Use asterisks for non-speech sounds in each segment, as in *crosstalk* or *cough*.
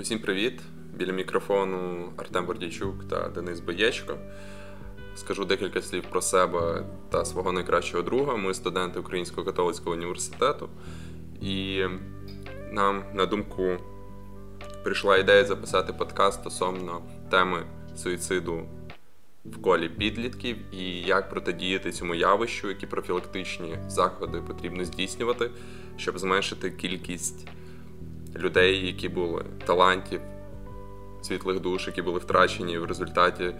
Усім привіт! Біля мікрофону Артем Бордійчук та Денис Боєчко. Скажу декілька слів про себе та свого найкращого друга. Ми студенти Українського католицького університету, і нам на думку прийшла ідея записати подкаст стосовно теми суїциду в колі підлітків і як протидіяти цьому явищу, які профілактичні заходи потрібно здійснювати, щоб зменшити кількість людей, які були талантів, світлих душ, які були втрачені в результаті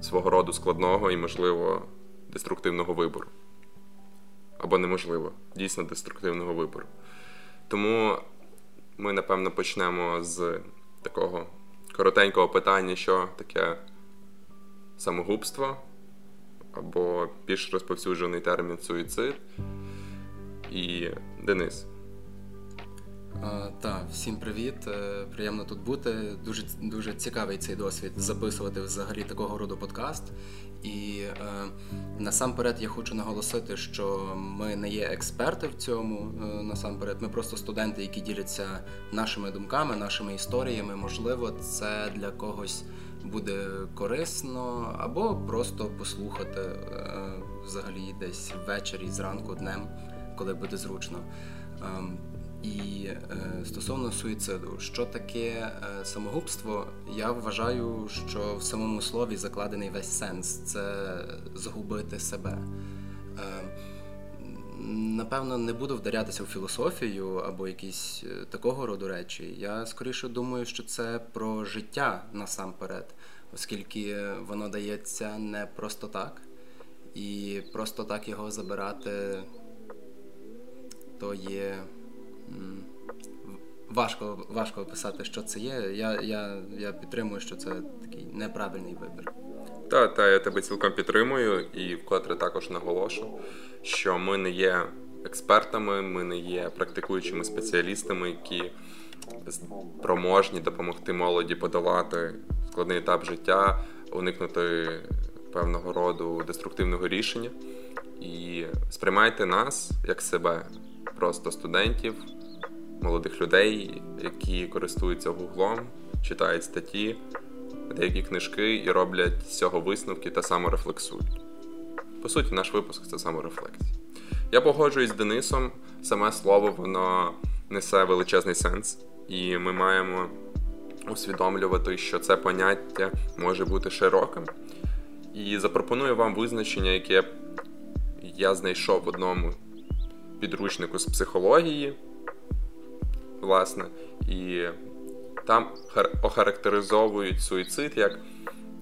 свого роду складного і, можливо, деструктивного вибору. Або неможливо, дійсно деструктивного вибору. Тому ми, напевно, почнемо з такого коротенького питання, що таке самогубство, або більш розповсюджений термін суїцид. І Денис. Так, всім привіт. Е, приємно тут бути. Дуже дуже цікавий цей досвід записувати взагалі такого роду подкаст. І е, насамперед я хочу наголосити, що ми не є експерти в цьому. Е, насамперед, ми просто студенти, які діляться нашими думками, нашими історіями. Можливо, це для когось буде корисно, або просто послухати е, взагалі десь ввечері, зранку, днем, коли буде зручно. І е, стосовно суїциду, що таке е, самогубство, я вважаю, що в самому слові закладений весь сенс це згубити себе. Е, напевно, не буду вдарятися в філософію або якісь е, такого роду речі. Я скоріше думаю, що це про життя насамперед, оскільки воно дається не просто так, і просто так його забирати то є. Важко важко описати, що це є. Я я, я підтримую, що це такий неправильний вибір. Так, та, я тебе цілком підтримую і вкотре також наголошу, що ми не є експертами, ми не є практикуючими спеціалістами, які спроможні допомогти молоді подолати складний етап життя, уникнути певного роду деструктивного рішення. І сприймайте нас як себе, просто студентів молодих людей, які користуються гуглом, читають статті, деякі книжки і роблять з цього висновки та саморефлексують. По суті, наш випуск це саморефлексія. Я погоджуюсь з Денисом, саме слово воно несе величезний сенс, і ми маємо усвідомлювати, що це поняття може бути широким. І запропоную вам визначення, яке я знайшов в одному підручнику з психології власне, і там охарактеризовують суїцид як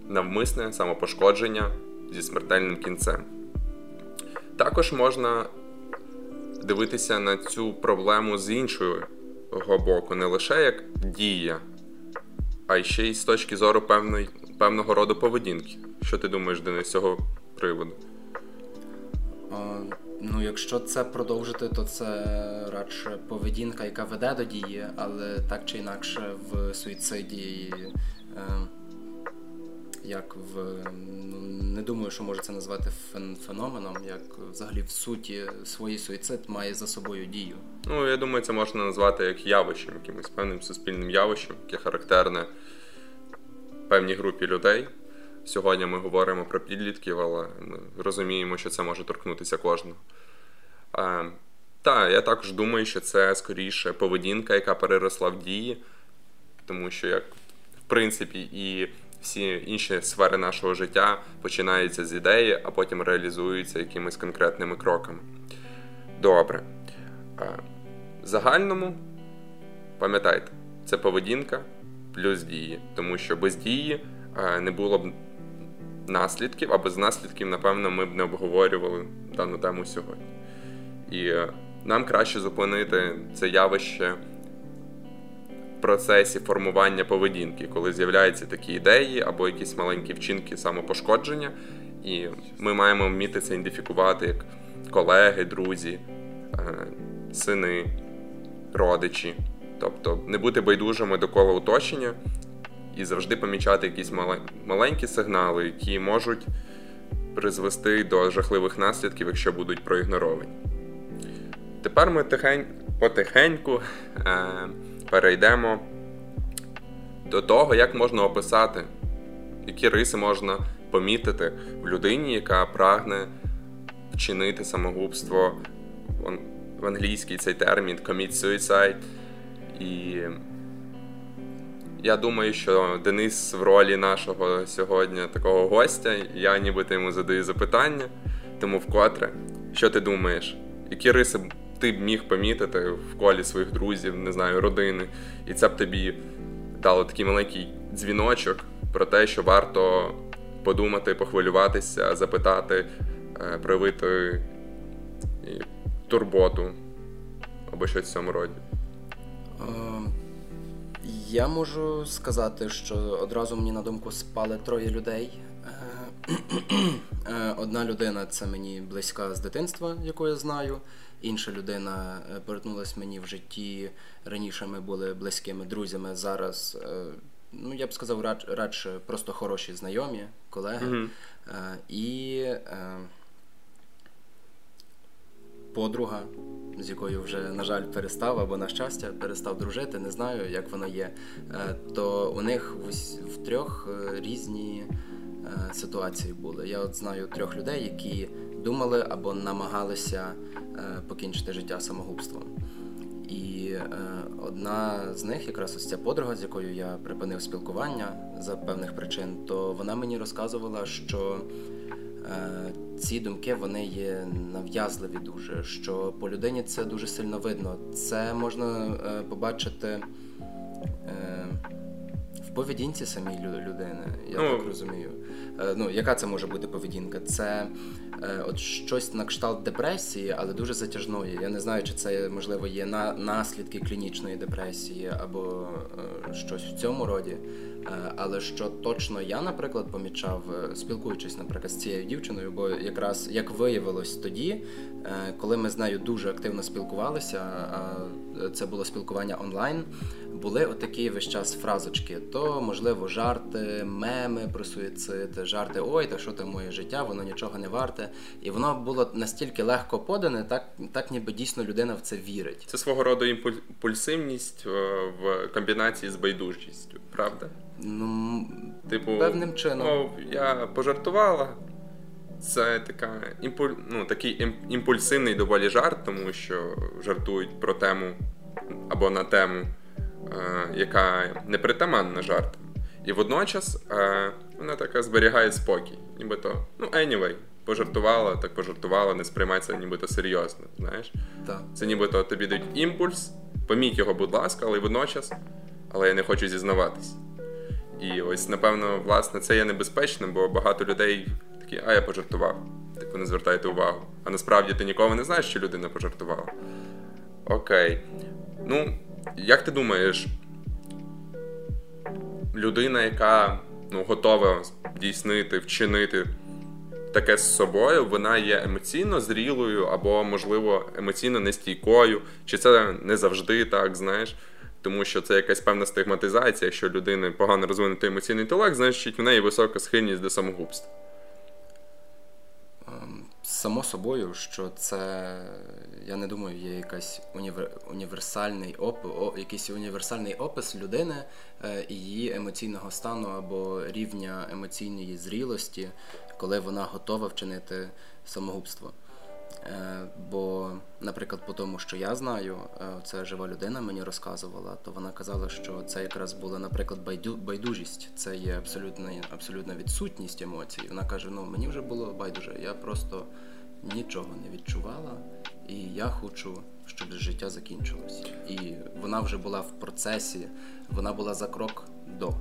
навмисне самопошкодження зі смертельним кінцем. Також можна дивитися на цю проблему з іншого боку, не лише як дія, а ще й з точки зору певної, певного роду поведінки. Що ти думаєш, Денис, з цього приводу? Ну, якщо це продовжити, то це радше поведінка, яка веде до дії, але так чи інакше в суїциді, е, як в ну не думаю, що може це назвати феноменом, як взагалі в суті свій суїцид має за собою дію. Ну я думаю, це можна назвати як явищем, якимось певним суспільним явищем, яке характерне певній групі людей. Сьогодні ми говоримо про підлітків, але ми розуміємо, що це може торкнутися кожного. Так, я також думаю, що це скоріше поведінка, яка переросла в дії, тому що, як в принципі, і всі інші сфери нашого життя починаються з ідеї, а потім реалізуються якимись конкретними кроками. Добре. В загальному, пам'ятайте, це поведінка плюс дії, тому що без дії не було б наслідків, а без наслідків, напевно, ми б не обговорювали дану тему сьогодні. І е, нам краще зупинити це явище в процесі формування поведінки, коли з'являються такі ідеї або якісь маленькі вчинки самопошкодження, і ми маємо вміти це ідентифікувати як колеги, друзі, е, сини, родичі. Тобто не бути байдужими до кола оточення і завжди помічати якісь маленькі сигнали, які можуть призвести до жахливих наслідків, якщо будуть проігноровані. Тепер ми тихень, потихеньку е, перейдемо до того, як можна описати, які риси можна помітити в людині, яка прагне вчинити самогубство. В англійській цей термін commit suicide. І я думаю, що Денис в ролі нашого сьогодні такого гостя, я нібито йому задаю запитання, тому вкотре, що ти думаєш, які риси ти б міг помітити в колі своїх друзів, не знаю, родини, і це б тобі дало такий маленький дзвіночок про те, що варто подумати, похвилюватися, запитати, е, проявити турботу або щось в цьому роді. Я можу сказати, що одразу мені на думку спали троє людей. Е, *clears throat* е, одна людина це мені близька з дитинства, яку я знаю. Інша людина е, повернулася мені в житті. Раніше ми були близькими друзями. Зараз, ну я б сказав, радше просто хороші знайомі, колеги. Mm-hmm. І подруга, з якою вже, на жаль, перестав або на щастя перестав дружити, не знаю, як воно є. Е, то у них в трьох е, різні е, ситуації були. Я от знаю трьох людей, які думали або намагалися покінчити життя самогубством. І одна з них, якраз ось ця подруга, з якою я припинив спілкування за певних причин, то вона мені розказувала, що ці думки вони є нав'язливі дуже, що по людині це дуже сильно видно. Це можна е, побачити е, в поведінці самій людини, я ну, так розумію. Ну, Яка це може бути поведінка? Це от щось на кшталт депресії, але дуже затяжної. Я не знаю, чи це можливо є на наслідки клінічної депресії або щось в цьому роді. Е, але що точно я, наприклад, помічав, е, спілкуючись, наприклад, з цією дівчиною, бо якраз як виявилось тоді, е, коли ми з нею дуже активно спілкувалися, це було спілкування онлайн, були отакі весь час фразочки: то, можливо, жарти, меми про суїцид, жарти ой, та що там моє життя, воно нічого не варте. І воно було настільки легко подане, так так ніби дійсно людина в це вірить. Це свого роду імпульсивність в комбінації з байдужістю, правда? Ну, типу, певним чином. Ну, я пожартувала. Це така імпуль... ну, такий імпульсивний доволі жарт, тому що жартують про тему або на тему, е, яка не притаманна жартам. І водночас е, вона така зберігає спокій. Нібито, ну, anyway, пожартувала, так пожартувала, не сприймається нібито серйозно. знаєш? Так. Це нібито тобі дають імпульс, поміть його, будь ласка, але водночас, але я не хочу зізнаватись. І ось, напевно, власне, це є небезпечним, бо багато людей такі, а я пожартував. Типу, не звертайте увагу. А насправді ти ніколи не знаєш, що людина пожартувала. Окей. Ну, як ти думаєш, людина, яка ну, готова здійснити, вчинити таке з собою, вона є емоційно зрілою або, можливо, емоційно нестійкою, чи це не завжди так, знаєш? тому що це якась певна стигматизація, якщо людини погано розвинутий емоційний інтелект, значить в неї висока схильність до самогубства. Само собою, що це, я не думаю, є якась універ... універсальний оп... О, якийсь універсальний опис людини е, її емоційного стану або рівня емоційної зрілості, коли вона готова вчинити самогубство. Е, бо, наприклад, по тому, що я знаю, е, це жива людина мені розказувала, то вона казала, що це якраз була, наприклад, байду, байдужість, це є абсолютна абсолютна відсутність емоцій. Вона каже: ну мені вже було байдуже, я просто нічого не відчувала, і я хочу, щоб життя закінчилось. І вона вже була в процесі, вона була за крок до.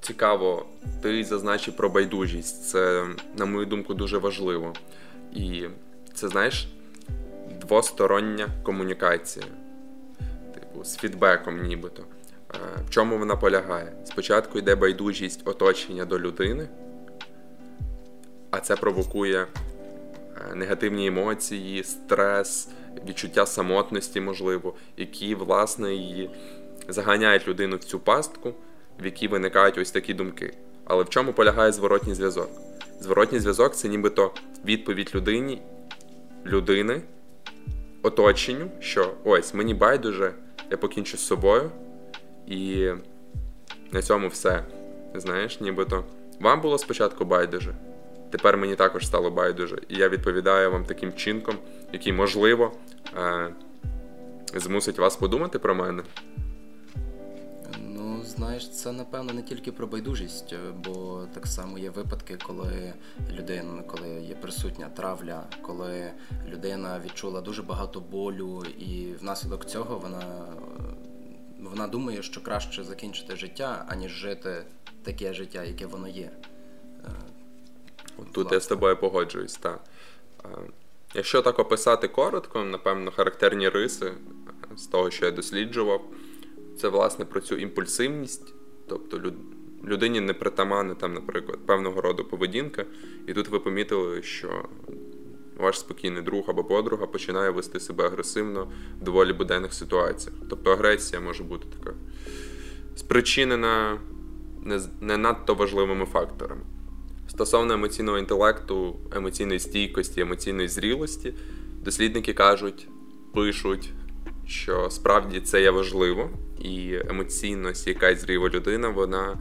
Цікаво, ти зазначив про байдужість. Це, на мою думку, дуже важливо. І це знаєш двостороння комунікація, типу, з фідбеком, нібито. В чому вона полягає? Спочатку йде байдужість оточення до людини, а це провокує е, негативні емоції, стрес, відчуття самотності, можливо, які, власне, її заганяють людину в цю пастку, в якій виникають ось такі думки. Але в чому полягає зворотній зв'язок? Зворотній зв'язок це нібито відповідь людині людини, оточенню, що ось мені байдуже, я покінчу з собою, і на цьому все. Знаєш, нібито вам було спочатку байдуже. Тепер мені також стало байдуже. І я відповідаю вам таким чинком, який, можливо, е- змусить вас подумати про мене. Знаєш, це напевно не тільки про байдужість, бо так само є випадки, коли людина, коли є присутня травля, коли людина відчула дуже багато болю, і внаслідок цього вона вона думає, що краще закінчити життя, аніж жити таке життя, яке воно є. Тут Власне. я з тобою погоджуюсь, так. Якщо так описати коротко, напевно, характерні риси з того, що я досліджував, це власне про цю імпульсивність, тобто людині не притаманна там, наприклад, певного роду поведінка, і тут ви помітили, що ваш спокійний друг або подруга починає вести себе агресивно в доволі буденних ситуаціях. Тобто агресія може бути така спричинена не, не надто важливими факторами. Стосовно емоційного інтелекту, емоційної стійкості, емоційної зрілості, дослідники кажуть, пишуть, що справді це є важливо, і емоційно стійка зріва людина, вона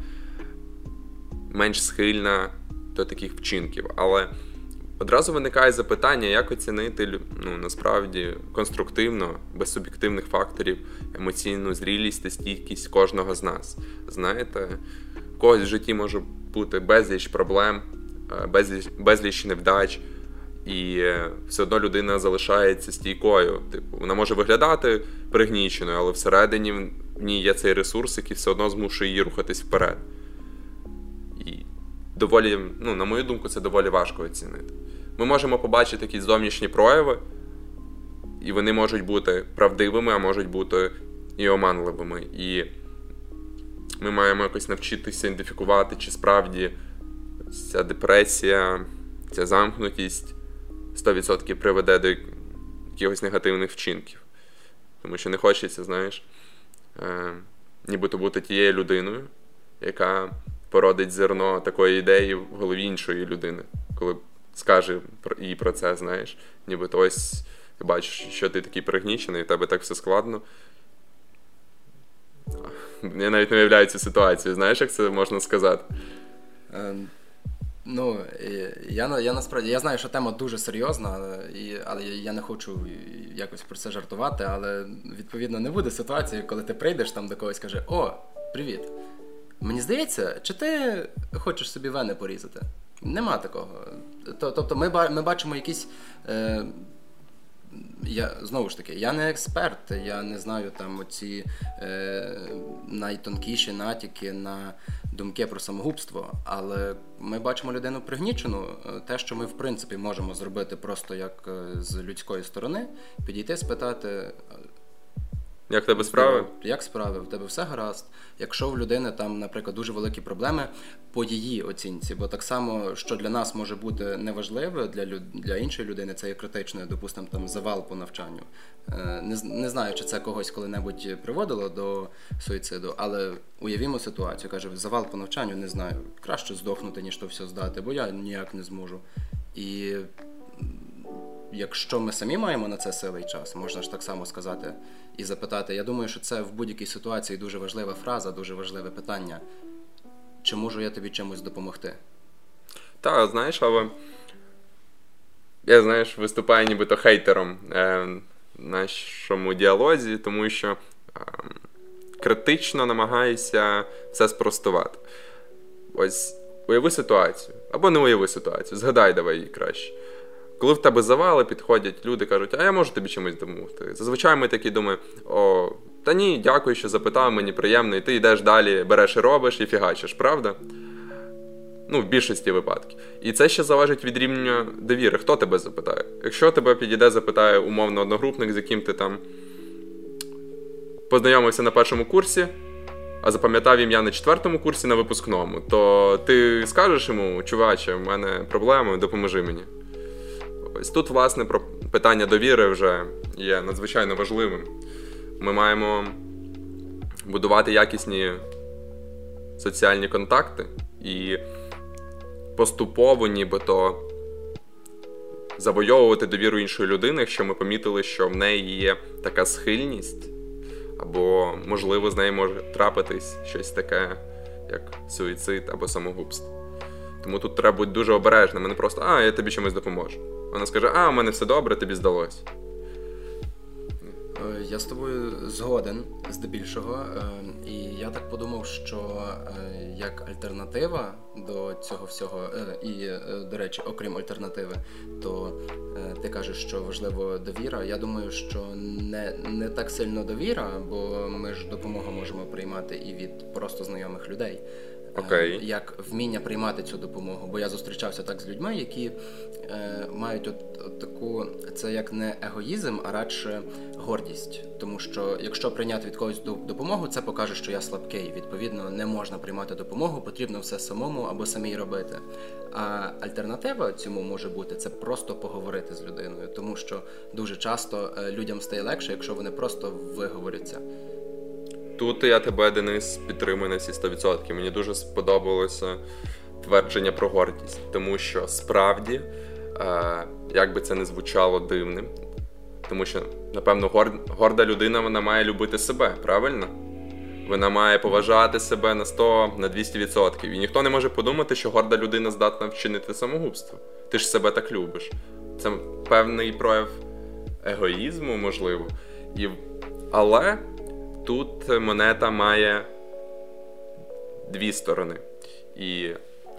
менш схильна до таких вчинків. Але одразу виникає запитання, як оцінити ну, насправді конструктивно, без суб'єктивних факторів, емоційну зрілість та стійкість кожного з нас. Знаєте, когось в житті може бути безліч проблем, е, безліч, безліч невдач. І е, все одно людина залишається стійкою. Типу, вона може виглядати пригніченою, але всередині в ній є цей ресурс, який все одно змушує її рухатись вперед. І доволі, ну, на мою думку, це доволі важко оцінити. Ми можемо побачити якісь зовнішні прояви, і вони можуть бути правдивими, а можуть бути і оманливими. І ми маємо якось навчитися ідентифікувати, чи справді ця депресія, ця замкнутість 100% приведе до якихось негативних вчинків. Тому що не хочеться, знаєш, е, нібито бути тією людиною, яка породить зерно такої ідеї в голові іншої людини, коли скаже їй про це, знаєш, нібито ось ти бачиш, що ти такий пригнічений, і тебе так все складно. Я навіть не уявляю цю ситуацію, знаєш, як це можна сказати? Ем, Ну, я я насправді я знаю, що тема дуже серйозна, і, але я не хочу якось про це жартувати. Але відповідно не буде ситуації, коли ти прийдеш там до когось каже: О, привіт! Мені здається, чи ти хочеш собі вени порізати? Нема такого. Тобто, ми ми бачимо якісь. Е, я знову ж таки, я не експерт, я не знаю там оці е, найтонкіші натяки на думки про самогубство, але ми бачимо людину пригнічену. Е, те, що ми в принципі можемо зробити просто як е, з людської сторони, підійти, спитати. Як тебе справи? Як справи? В тебе все гаразд. Якщо в людини там, наприклад, дуже великі проблеми по її оцінці, бо так само, що для нас може бути неважливе, для люд... для іншої людини це є критичною, допустимо, там завал по навчанню. Е, не не знаю, чи це когось коли-небудь приводило до суїциду, але уявімо ситуацію. Каже, завал по навчанню не знаю. Краще здохнути, ніж то все здати, бо я ніяк не зможу. І якщо ми самі маємо на це сили і час, можна ж так само сказати і запитати. Я думаю, що це в будь-якій ситуації дуже важлива фраза, дуже важливе питання. Чи можу я тобі чимось допомогти? Так, знаєш, але я знаєш, виступаю нібито хейтером е, в нашому діалозі, тому що е, критично намагаюся все спростувати. Ось уяви ситуацію. Або не уяви ситуацію. Згадай давай її краще. Коли в тебе завали, підходять люди, кажуть, а я можу тобі чимось допомогти. Зазвичай ми такі думаємо, о, та ні, дякую, що запитав, мені приємно, і ти йдеш далі, береш і робиш і фігачиш, правда? Ну, в більшості випадків. І це ще залежить від рівня довіри. Хто тебе запитає? Якщо тебе підійде, запитає умовно одногрупник, з яким ти там познайомився на першому курсі, а запам'ятав ім'я на четвертому курсі на випускному, то ти скажеш йому, чуваче, в мене проблеми, допоможи мені. Ось тут, власне, про питання довіри вже є надзвичайно важливим. Ми маємо будувати якісні соціальні контакти і поступово, нібито завойовувати довіру іншої людини, якщо ми помітили, що в неї є така схильність, або, можливо, з нею може трапитись щось таке як суїцид або самогубство. Тому тут треба бути дуже обережним, не просто а, я тобі чимось допоможу. Вона скаже, а, у мене все добре, тобі здалось. Е, я з тобою згоден здебільшого, е, і я так подумав, що е, як альтернатива до цього всього, і, до речі, окрім альтернативи, то ти кажеш, що важливо довіра. Я думаю, що не не так сильно довіра, бо ми ж допомогу можемо приймати і від просто знайомих людей. Okay. як вміння приймати цю допомогу. Бо я зустрічався так з людьми, які е, мають от, от таку це як не егоїзм, а радше гордість. Тому що якщо прийняти від когось допомогу, це покаже, що я слабкий. Відповідно, не можна приймати допомогу, потрібно все самому або самій робити. А альтернатива цьому може бути це просто поговорити з людиною, тому що дуже часто е, людям стає легше, якщо вони просто виговоряться. Тут я тебе, Денис, підтримую на всі 100%. Мені дуже сподобалося твердження про гордість, тому що справді, е, як би це не звучало дивним, тому що, напевно, горда людина вона має любити себе, правильно? Вона має поважати себе на 100 на 200%. І ніхто не може подумати, що горда людина здатна вчинити самогубство. Ти ж себе так любиш. Це певний прояв егоїзму, можливо. І... Але тут монета має дві сторони. І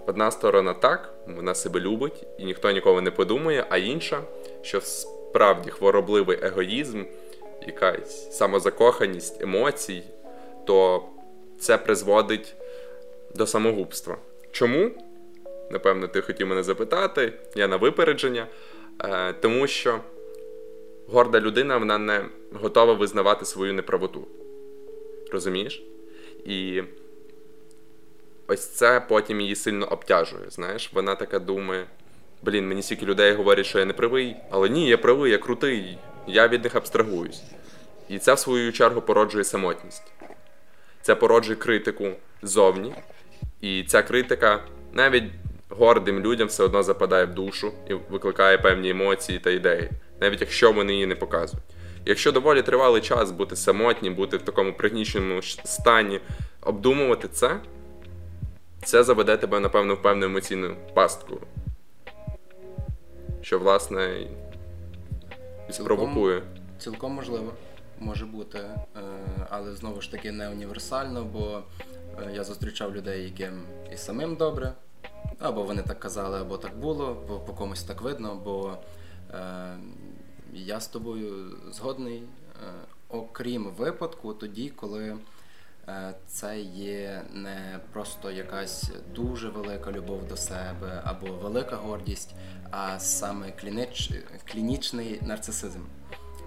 одна сторона так, вона себе любить, і ніхто ніколи не подумає, а інша, що справді хворобливий егоїзм, якась самозакоханість емоцій, то це призводить до самогубства. Чому? Напевно, ти хотів мене запитати, я на випередження. Е, тому що горда людина вона не готова визнавати свою неправоту. Розумієш? І ось це потім її сильно обтяжує. Знаєш, вона така думає: блін, мені стільки людей говорять, що я не правий, але ні, я правий, я крутий, я від них абстрагуюсь. І це, в свою чергу, породжує самотність. Це породжує критику ззовні. І ця критика навіть гордим людям все одно западає в душу і викликає певні емоції та ідеї, навіть якщо вони її не показують. Якщо доволі тривалий час бути самотнім, бути в такому пригніченому стані, обдумувати це, це заведе тебе, напевно, в певну емоційну пастку. Що, власне, і спровокує. Цілком можливо, може бути. Е, але знову ж таки не універсально, бо е, я зустрічав людей, яким і самим добре, або вони так казали, або так було, бо по комусь так видно, бо. Е, я з тобою згодний, е, окрім випадку, тоді, коли е, це є не просто якась дуже велика любов до себе або велика гордість, а саме клінич, клінічний нарцисизм.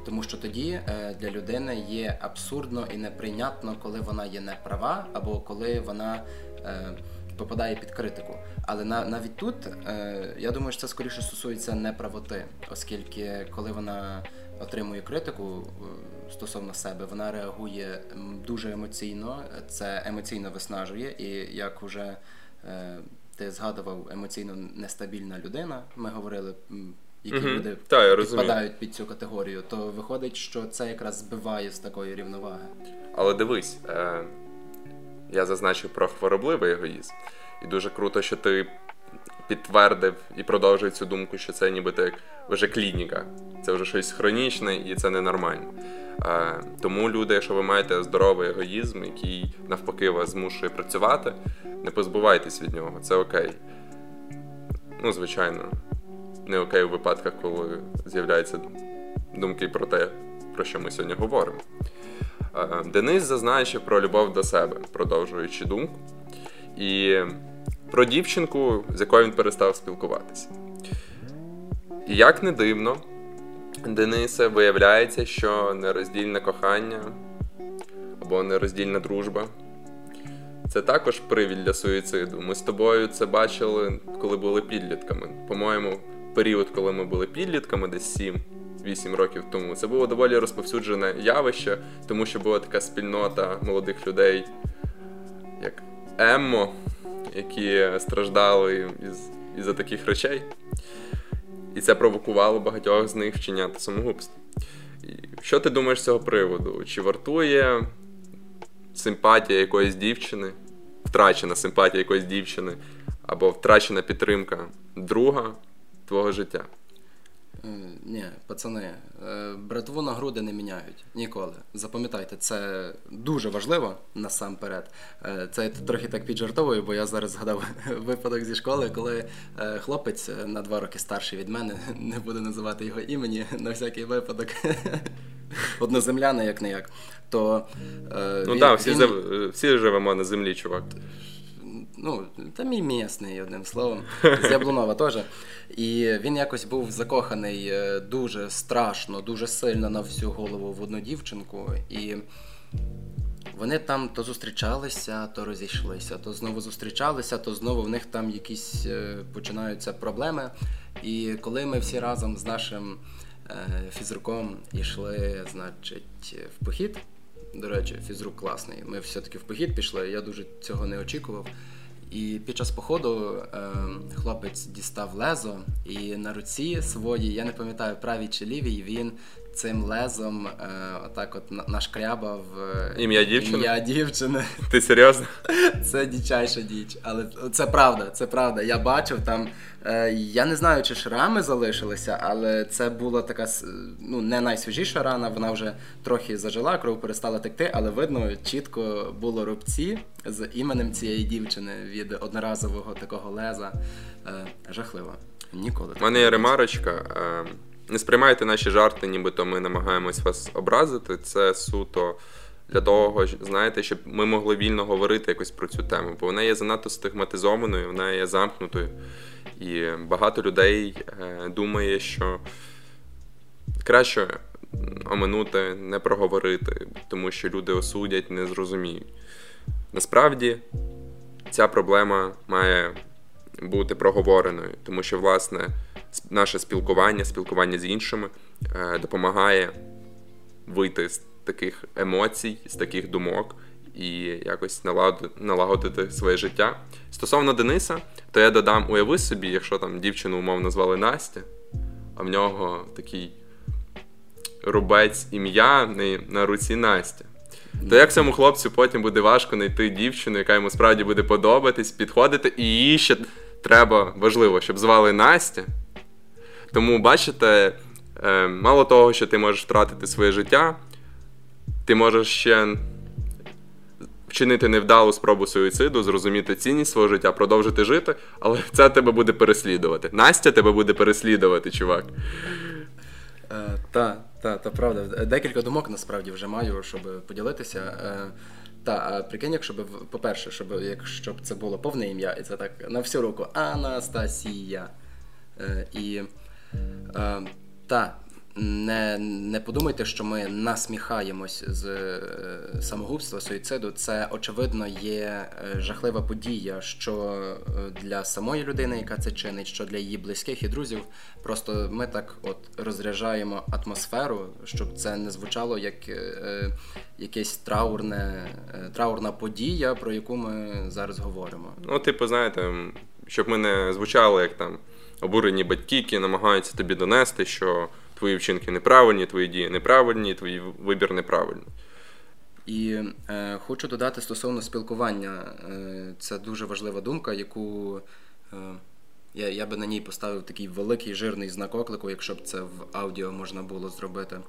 Тому що тоді е, для людини є абсурдно і неприйнятно, коли вона є неправа, або коли вона попадає під критику. Але на, навіть тут е, я думаю, що це скоріше стосується неправоти, оскільки коли вона отримує критику е, стосовно себе, вона реагує дуже емоційно, це емоційно виснажує, і як вже е, ти згадував емоційно нестабільна людина, ми говорили. Які mm-hmm. люди Та, я підпадають під цю категорію, то виходить, що це якраз збиває з такої рівноваги. Але дивись, е, я зазначив про хворобливий егоїзм. І дуже круто, що ти підтвердив і продовжує цю думку, що це нібито як вже клініка. Це вже щось хронічне і це ненормально. Е, тому люди, якщо ви маєте здоровий егоїзм, який навпаки вас змушує працювати, не позбувайтесь від нього, це окей. Ну, звичайно, не окей у випадках, коли з'являються думки про те, про що ми сьогодні говоримо. Е, Денис зазначив про любов до себе, продовжуючи думку. І про дівчинку, з якою він перестав спілкуватися. І як не дивно, Денисе виявляється, що нероздільне кохання або нероздільна дружба це також привід для суїциду. Ми з тобою це бачили, коли були підлітками. По-моєму, період, коли ми були підлітками, десь 7-8 років тому, це було доволі розповсюджене явище, тому що була така спільнота молодих людей, як Еммо які страждали із, із за таких речей. І це провокувало багатьох з них вчиняти самогубство. Що ти думаєш з цього приводу? Чи вартує симпатія якоїсь дівчини втрачена симпатія якоїсь дівчини, або втрачена підтримка друга твого життя. Е, ні, пацани, е, братву на груди не міняють ніколи. Запам'ятайте, це дуже важливо насамперед. Е, це я трохи так піджартовую, бо я зараз згадав *laughs* випадок зі школи, коли хлопець на два роки старший від мене, *laughs* не буду називати його імені *laughs* на всякий випадок. Одноземляни, як не як. То, Ну так, всі, він... всі живемо на землі, чувак ну, та мій місний, одним словом, з Яблунова теж. І він якось був закоханий е, дуже страшно, дуже сильно на всю голову в одну дівчинку. І вони там то зустрічалися, то розійшлися, то знову зустрічалися, то знову в них там якісь е, починаються проблеми. І коли ми всі разом з нашим е, фізруком йшли, значить, в похід. До речі, фізрук класний. Ми все-таки в похід пішли. Я дуже цього не очікував. І під час походу е, хлопець дістав лезо, і на руці своїй, я не пам'ятаю, правій чи лівій, він цим лезом е, отак от нашкрябав е, ім'я дівчини. Ім'я дівчини. Ти серйозно? *laughs* Це дічайша діч. Але це правда, це правда. Я бачив там. Е, я не знаю, чи шрами залишилися, але це була така ну, не найсвіжіша рана, вона вже трохи зажила, кров перестала текти, але видно, чітко було рубці з іменем цієї дівчини від одноразового такого леза. Жахливо. Ніколи. У мене є ремарочка. Не сприймайте наші жарти, нібито ми намагаємось вас образити. Це суто для того, знаєте, щоб ми могли вільно говорити якось про цю тему, бо вона є занадто стигматизованою, вона є замкнутою. І багато людей е, думає, що краще оминути, не проговорити, тому що люди осудять, не зрозуміють. Насправді ця проблема має бути проговореною, тому що, власне наше спілкування, спілкування з іншими е, допомагає вийти з таких емоцій, з таких думок і якось налагодити своє життя. Стосовно Дениса, то я додам, уяви собі, якщо там дівчину умовно звали Настя, а в нього такий рубець ім'я на руці Настя. То як цьому хлопцю потім буде важко знайти дівчину, яка йому справді буде подобатись, підходити, і її ще треба важливо, щоб звали Настя. Тому, бачите, е, мало того, що ти можеш втратити своє життя, ти можеш ще вчинити невдалу спробу суїциду, зрозуміти цінність свого життя, продовжити жити, але *laughs* це тебе буде переслідувати. Настя тебе буде переслідувати, чувак. Е, та, та, та правда. Декілька думок насправді вже маю, щоб поділитися. Е, та, а прикинь, якщо б, по-перше, щоб якщо б це було повне ім'я, і це так на всю руку Анастасія. І Е, та, не не подумайте, що ми насміхаємось з е, самогубства, суїциду. Це очевидно є е, жахлива подія, що для самої людини, яка це чинить, що для її близьких і друзів. Просто ми так от розряджаємо атмосферу, щоб це не звучало як е, якесь траурне, траурна подія, про яку ми зараз говоримо. Ну, типу, знаєте, щоб ми не звучали як там обурені батьки, які намагаються тобі донести, що твої вчинки неправильні, твої дії неправильні, твій вибір неправильний. І е, хочу додати стосовно спілкування. Е, Це дуже важлива думка, яку е, я я би на ній поставив такий великий жирний знак оклику, якщо б це в аудіо можна було зробити.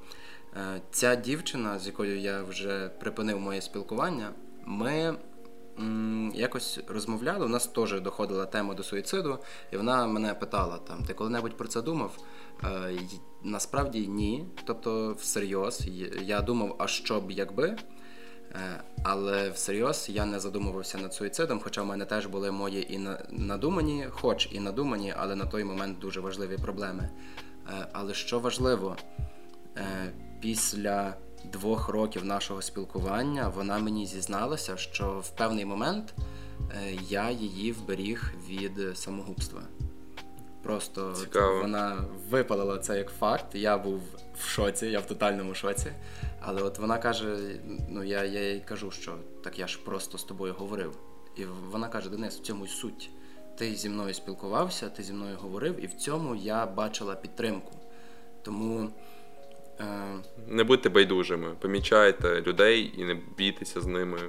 Е, Ця дівчина, з якою я вже припинив моє спілкування, ми якось розмовляли. У нас теж доходила тема до суїциду, і вона мене питала: там, ти коли-небудь про це думав? Е, насправді ні. Тобто, всерйоз, я думав, а що б якби. Е, але всерйоз я не задумувався над суїцидом, хоча в мене теж були мої і надумані, хоч і надумані, але на той момент дуже важливі проблеми. Е, але що важливо, після двох років нашого спілкування вона мені зізналася, що в певний момент е, я її вберіг від самогубства. Просто Цікаво. вона випалила це як факт. Я був в шоці, я в тотальному шоці. Але от вона каже: ну я я їй кажу, що так я ж просто з тобою говорив. І вона каже: Денис, в цьому й суть. Ти зі мною спілкувався, ти зі мною говорив, і в цьому я бачила підтримку. Тому не будьте байдужими, помічайте людей і не бійтеся з ними.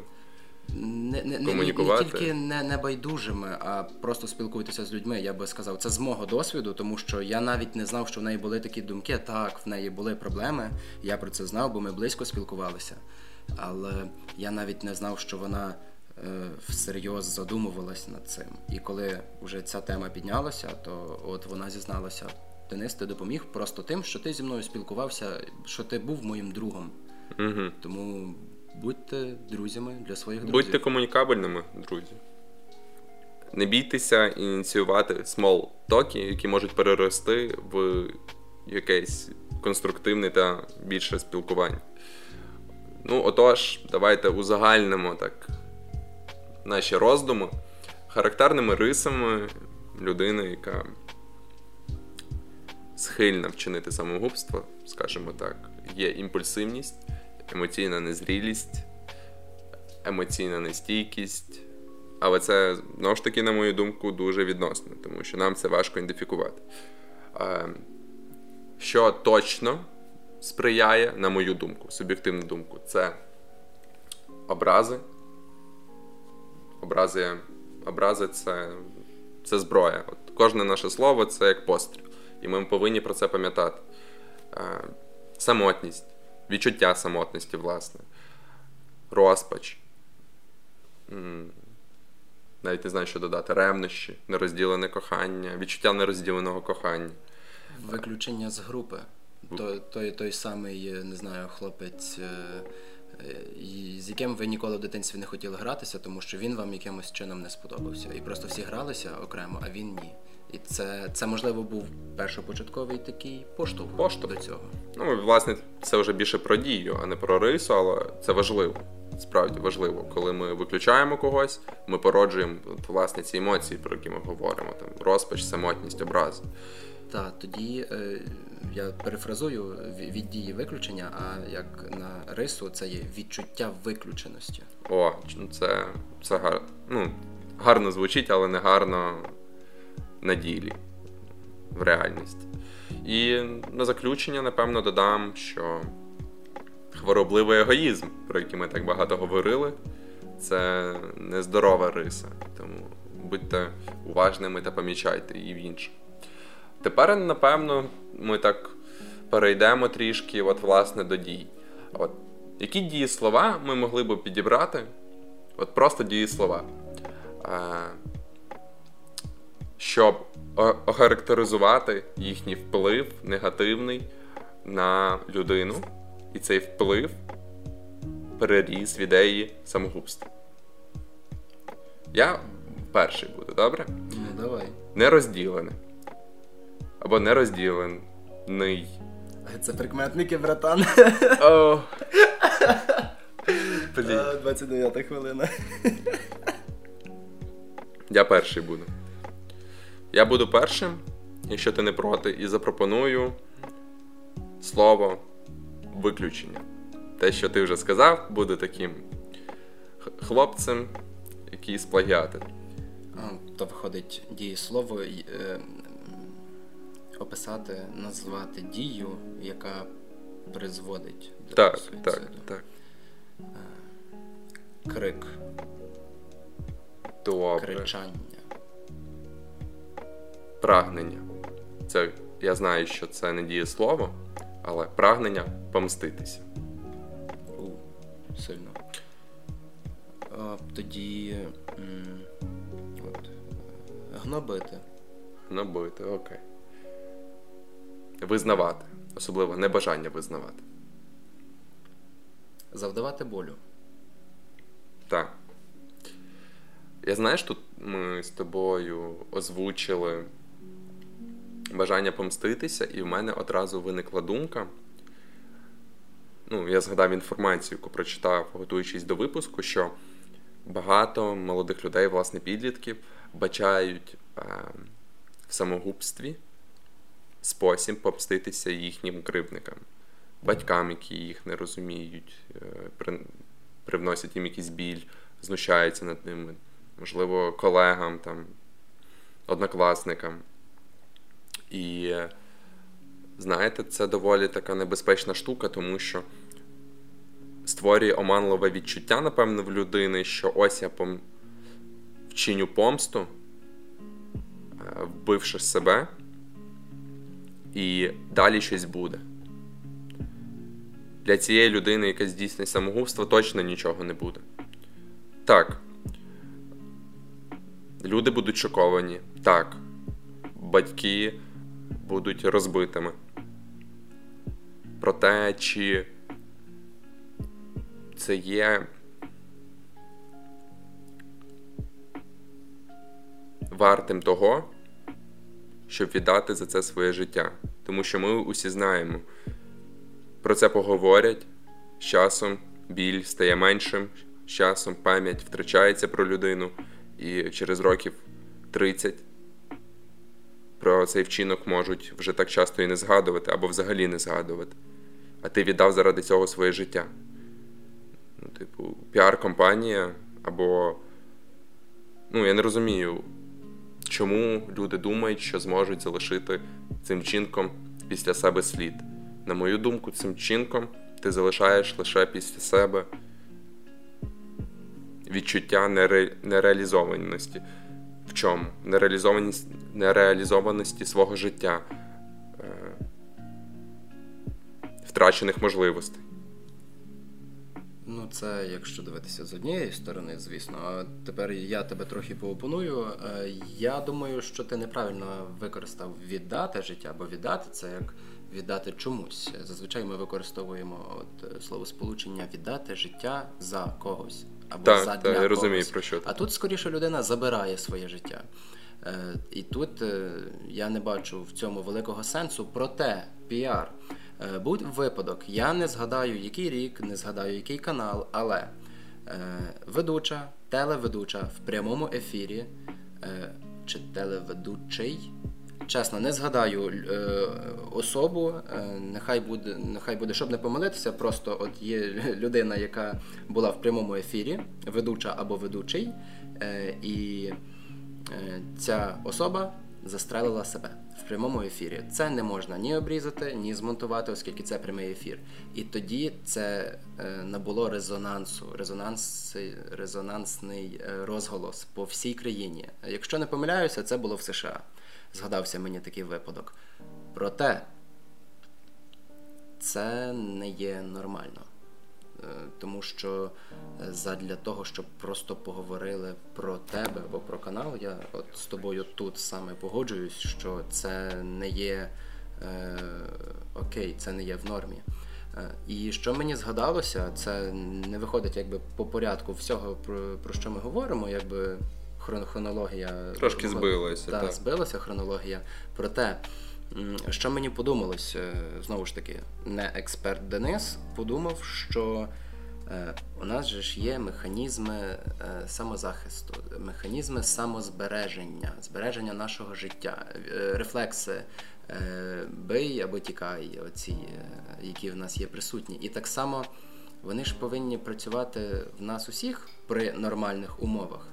не, не, не, не тільки не, не байдужими, а просто спілкуйтеся з людьми. Я би сказав, це з мого досвіду, тому що я навіть не знав, що в неї були такі думки. Так, в неї були проблеми. Я про це знав, бо ми близько спілкувалися. Але я навіть не знав, що вона е, всерйоз задумувалась над цим. І коли вже ця тема піднялася, то от вона зізналася. Денис, ти допоміг просто тим, що ти зі мною спілкувався, що ти був моїм другом. Угу. Тому будьте друзями для своїх друзів. Будьте комунікабельними, друзі. Не бійтеся ініціювати small токи, які можуть перерости в якесь конструктивне та більше спілкування. Ну, отож, давайте узагальнимо так наші роздуми характерними рисами людини, яка схильна вчинити самогубство, скажімо так, є імпульсивність, емоційна незрілість, емоційна нестійкість. Але це, знову ж таки, на мою думку, дуже відносно, тому що нам це важко ідентифікувати. Е, Що точно сприяє, на мою думку, суб'єктивну думку, це образи. Образи, образи це, це зброя. От Кожне наше слово це як постріл. І ми повинні про це пам'ятати. Е, Самотність, відчуття самотності, власне, розпач. Навіть не знаю, що додати. Ревнощі, нерозділене кохання, відчуття нерозділеного кохання. Виключення з групи. Той, той, той самий, е, не знаю, хлопець, е, з яким ви ніколи в дитинстві не хотіли гратися, тому що він вам якимось чином не сподобався. І просто всі гралися окремо, а він ні. І це, це можливо, був першопочатковий такий поштовх, Поштовх. до цього. Ну, власне, це вже більше про дію, а не про рису, але це важливо. Справді важливо, коли ми виключаємо когось, ми породжуємо власне ці емоції, про які ми говоримо: там розпач, самотність, образи. Та тоді е, я перефразую від дії виключення, а як на рису це є відчуття виключеності. О, ну, це, це гар... ну, гарно звучить, але не гарно на ділі, в реальності. І на заключення, напевно, додам, що хворобливий егоїзм, про який ми так багато говорили, це нездорова риса. Тому будьте уважними та помічайте її в інших. Тепер, напевно, ми так перейдемо трішки, от, власне, до дій. От, які дієслова ми могли б підібрати? От просто дієслова. Е, щоб охарактеризувати їхній вплив негативний на людину, і цей вплив переріс в ідеї самогубства. Я перший буду, добре? Ну давай. Нерозділене. Або нерозділений. Це прикметники, братан. О. *laughs* Блін. 29 хвилина. Я перший буду. Я буду першим, якщо ти не проти, і запропоную слово виключення. Те, що ти вже сказав, буде таким хлопцем, який сплагіатив. То виходить дієслово е, описати, назвати дію, яка призводить до Так, суїциду. так, так. Крик, Добре. кричання. Прагнення. Це я знаю, що це не дієслово, але прагнення помститися. У, сильно. А, тоді. м, От, гнобити. Набити, окей. Визнавати. Особливо небажання визнавати. Завдавати болю. Так. Я знаєш, тут ми з тобою озвучили бажання помститися, і в мене одразу виникла думка. Ну, я згадав інформацію, яку прочитав, готуючись до випуску, що багато молодих людей, власне, підлітків, бачають е, в самогубстві спосіб помститися їхнім кривдникам, батькам, які їх не розуміють, е, при- привносять їм якийсь біль, знущаються над ними, можливо, колегам, там, однокласникам. І е, знаєте, це доволі така небезпечна штука, тому що створює оманливе відчуття, напевно, в людини, що ось я пом... вчиню помсту, е, вбивши себе, і далі щось буде. Для цієї людини, яка здійснить самогубство, точно нічого не буде. Так. Люди будуть шоковані. Так. Батьки будуть розбитими. Про те, чи це є вартим того, щоб віддати за це своє життя. Тому що ми усі знаємо, про це поговорять з часом, біль стає меншим, з часом пам'ять втрачається про людину, і через років 30 про цей вчинок можуть вже так часто і не згадувати, або взагалі не згадувати. А ти віддав заради цього своє життя. Ну, Типу, піар-компанія, або. Ну, я не розумію, чому люди думають, що зможуть залишити цим вчинком після себе слід. На мою думку, цим вчинком ти залишаєш лише після себе відчуття нере... нереалізованості. Чому? Нереалізованість... Нереалізованості свого життя, е... втрачених можливостей. Ну, це якщо дивитися з однієї сторони, звісно. Тепер я тебе трохи поопоную. Е, я думаю, що ти неправильно використав віддати життя, бо віддати це як віддати чомусь. Зазвичай ми використовуємо от слово сполучення віддати життя за когось або так, за так, я розумію, про що. А тут скоріше людина забирає своє життя. Е, І тут е, я не бачу в цьому великого сенсу, проте піар. Е, Будь випадок, я не згадаю, який рік, не згадаю, який канал, але е, ведуча, телеведуча в прямому ефірі е, чи телеведучий. Чесно, не згадаю е, особу. Е, нехай буде, нехай буде, щоб не помилитися. Просто от є людина, яка була в прямому ефірі, ведуча або ведучий, е, і е, ця особа застрелила себе в прямому ефірі. Це не можна ні обрізати, ні змонтувати, оскільки це прямий ефір. І тоді це е, набуло резонансу, резонанс, резонансний е, розголос по всій країні. Якщо не помиляюся, це було в США. Згадався мені такий випадок. Проте це не є нормально. Е, Тому що е, задля того, щоб просто поговорили про тебе або про канал, я от з тобою тут саме погоджуюсь, що це не є е, окей, це не є в нормі. Е, І що мені згадалося, це не виходить якби по порядку всього, про, про що ми говоримо, якби хронологія Трошки збилася, Так, так. збилася хронологія. Проте, що мені подумалось, е, знову ж таки, не експерт Денис подумав, що е, у нас же ж є механізми е, самозахисту, механізми самозбереження, збереження нашого життя, рефлекси. Бий або тікай, оці, які в нас є присутні. І так само вони ж повинні працювати в нас усіх при нормальних умовах.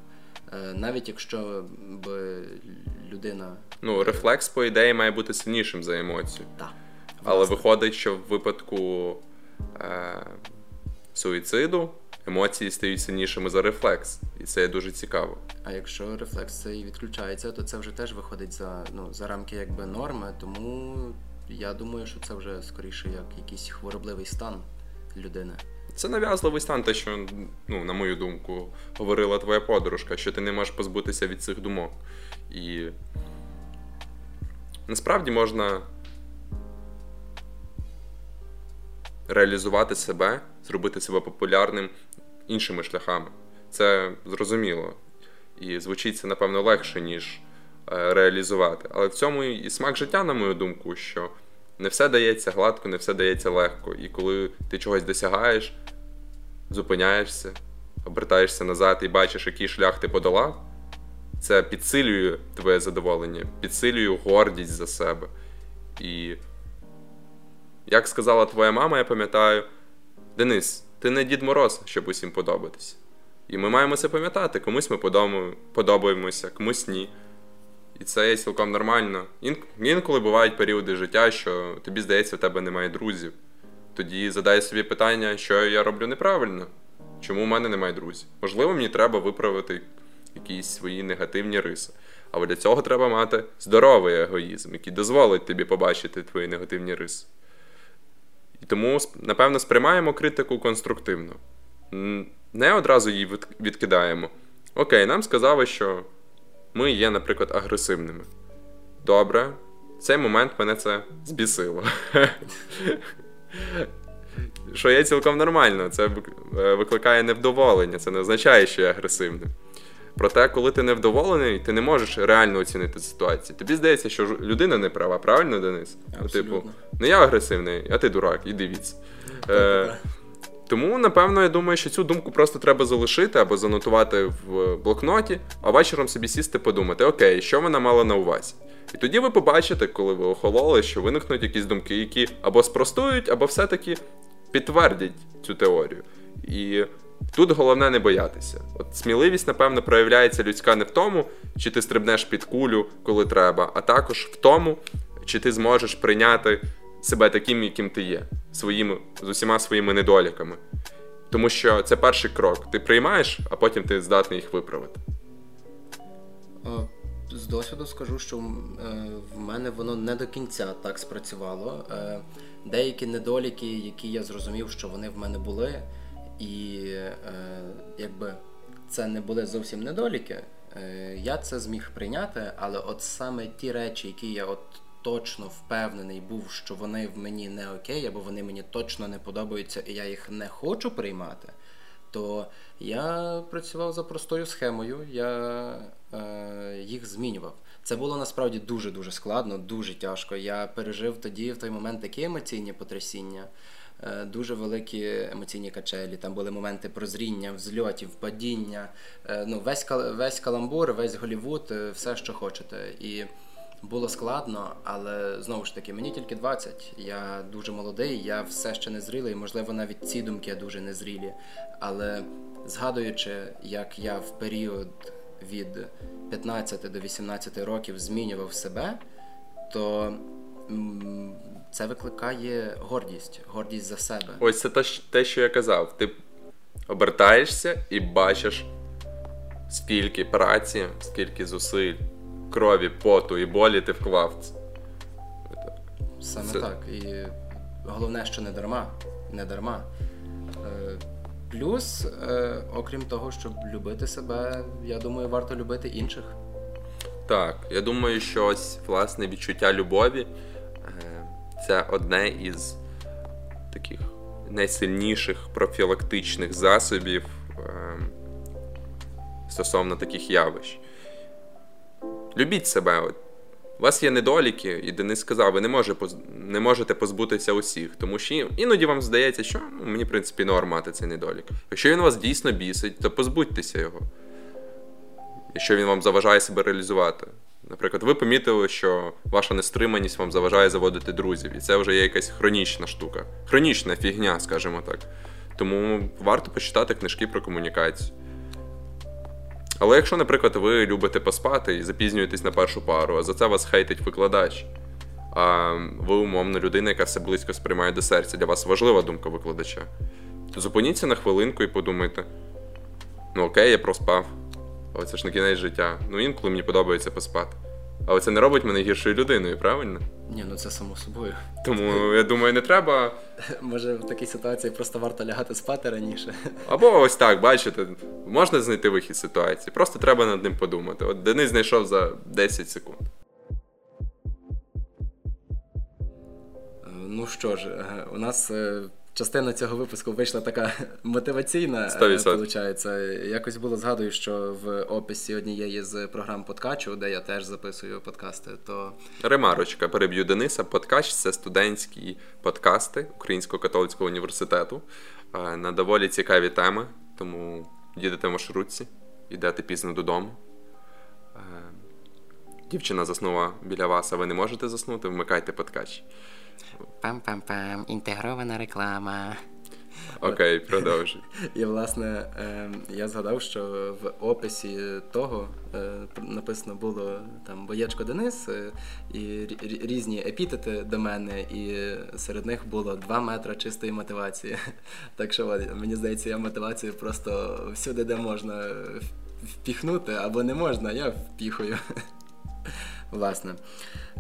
Е, Навіть якщо б людина Ну, рефлекс, по ідеї, має бути сильнішим за емоцію. та Але власне, виходить, що в випадку е, суїциду емоції стають сильнішими за рефлекс. І це дуже цікаво. а якщо рефлекс цей відключається, то це вже теж виходить за ну за рамки якби норми. Тому я думаю, що це вже скоріше як якийсь хворобливий стан людини. Це нав'язливий стан, те, що, ну, на мою думку, говорила твоя подружка, що ти не можеш позбутися від цих думок. І насправді можна реалізувати себе, зробити себе популярним іншими шляхами. Це зрозуміло. І звучить це, напевно, легше, ніж е, реалізувати. Але в цьому і смак життя, на мою думку, що не все дається гладко, не все дається легко. І коли ти чогось досягаєш, зупиняєшся, обертаєшся назад і бачиш, який шлях ти подолав, це підсилює твоє задоволення, підсилює гордість за себе. І як сказала твоя мама, я пам'ятаю, Денис, ти не Дід Мороз, щоб усім подобатися. І ми маємо це пам'ятати, комусь ми подобаємося, комусь ні. І це є цілком нормально. Інколи бувають періоди життя, що тобі здається, в тебе немає друзів. тоді задай собі питання, що я роблю неправильно. Чому в мене немає друзів? Можливо, мені треба виправити якісь свої негативні риси. Але для цього треба мати здоровий егоїзм, який дозволить тобі побачити твої негативні риси. І тому, напевно, сприймаємо критику конструктивно. Не одразу її відкидаємо. Окей, нам сказали, що ми є, наприклад, агресивними. Добре, в цей момент мене це збісило. *laughs* Що є цілком нормально, це е, викликає невдоволення, це не означає, що я агресивний. Проте, коли ти невдоволений, ти не можеш реально оцінити ситуацію. Тобі здається, що людина не права, правильно, Денис? Ну, типу, не я агресивний, а ти дурак, і дивіться. Тому, напевно, я думаю, що цю думку просто треба залишити або занотувати в блокноті, а вечором собі сісти подумати, окей, що вона мала на увазі. І тоді ви побачите, коли ви охололи, що виникнуть якісь думки, які або спростують, або все-таки підтвердять цю теорію. І тут головне не боятися. От сміливість, напевно, проявляється людська не в тому, чи ти стрибнеш під кулю, коли треба, а також в тому, чи ти зможеш прийняти себе таким, яким ти є, своїми, з усіма своїми недоліками. Тому що це перший крок. Ти приймаєш, а потім ти здатний їх виправити. З досвіду скажу, що е, в мене воно не до кінця так спрацювало. Е, деякі недоліки, які я зрозумів, що вони в мене були, і е, якби це не були зовсім недоліки, я це зміг прийняти, але от саме ті речі, які я от точно впевнений був, що вони в мені не окей, або вони мені точно не подобаються, і я їх не хочу приймати, то я працював за простою схемою, я е, їх змінював. Це було насправді дуже-дуже складно, дуже тяжко. Я пережив тоді в той момент такі емоційні потрясіння. Е, дуже великі емоційні качелі. Там були моменти прозріння, взльотів, падіння. Е, ну, Весь весь каламбур, весь Голівуд, е, все, що хочете. І було складно, але знову ж таки, мені тільки 20. Я дуже молодий, я все ще не зрілий. Можливо, навіть ці думки дуже незрілі. Але згадуючи, як я в період від 15 до 18 років змінював себе, то це викликає гордість, гордість за себе. Ось це те, що я казав. Ти обертаєшся і бачиш, скільки праці, скільки зусиль крові, поту і болі ти вклав. Саме Це... так. І головне, що не дарма. Не дарма. Е, плюс, е, окрім того, щоб любити себе, я думаю, варто любити інших. Так, я думаю, що ось власне відчуття любові е, це одне із таких найсильніших профілактичних засобів стосовно таких явищ. Любіть себе. От. У вас є недоліки, і Денис сказав, ви не може, не можете позбутися усіх. Тому що іноді вам здається, що ну, мені, в принципі, норм мати цей недолік. Якщо він вас дійсно бісить, то позбудьтеся його. Якщо він вам заважає себе реалізувати. Наприклад, ви помітили, що ваша нестриманість вам заважає заводити друзів, і це вже є якась хронічна штука. Хронічна фігня, скажімо так. Тому варто почитати книжки про комунікацію. Але якщо, наприклад, ви любите поспати і запізнюєтесь на першу пару, а за це вас хейтить викладач, а ви, умовно, людина, яка все близько сприймає до серця, для вас важлива думка викладача, то зупиніться на хвилинку і подумайте: ну окей, я проспав, але це ж не кінець життя. Ну інколи мені подобається поспати. Але це не робить мене гіршою людиною, правильно? Ні, ну це само собою. Тому я думаю, не треба. *laughs* Може в такій ситуації просто варто лягати спати раніше. Або ось так, бачите, можна знайти вихід з ситуації. Просто треба над ним подумати. От Денис знайшов за 10 секунд. Ну що ж, е, у нас е, частина цього випуску вийшла така *laughs* мотиваційна. 100%. Е, Якось було згадую, що в описі однієї з програм подкачу, де я теж записую подкасти, то ремарочка переб'ю Дениса. Подкач це студентські подкасти Українського католицького університету е, на доволі цікаві теми. Тому їдете в маршрутці, йдете пізно додому. Е, дівчина заснула біля вас, а ви не можете заснути, вмикайте подкач. Пам-пам-пам, інтегрована реклама. Окей, продовжуй. *laughs* І, власне, ем, я згадав, що в описі того е, написано було там Боєчко Денис е, і різні епітети до мене, і серед них було два метри чистої мотивації. *laughs* Так що мені здається, я мотивацію просто всюди, де можна впіхнути, або не можна, я впіхую. *laughs* Власне.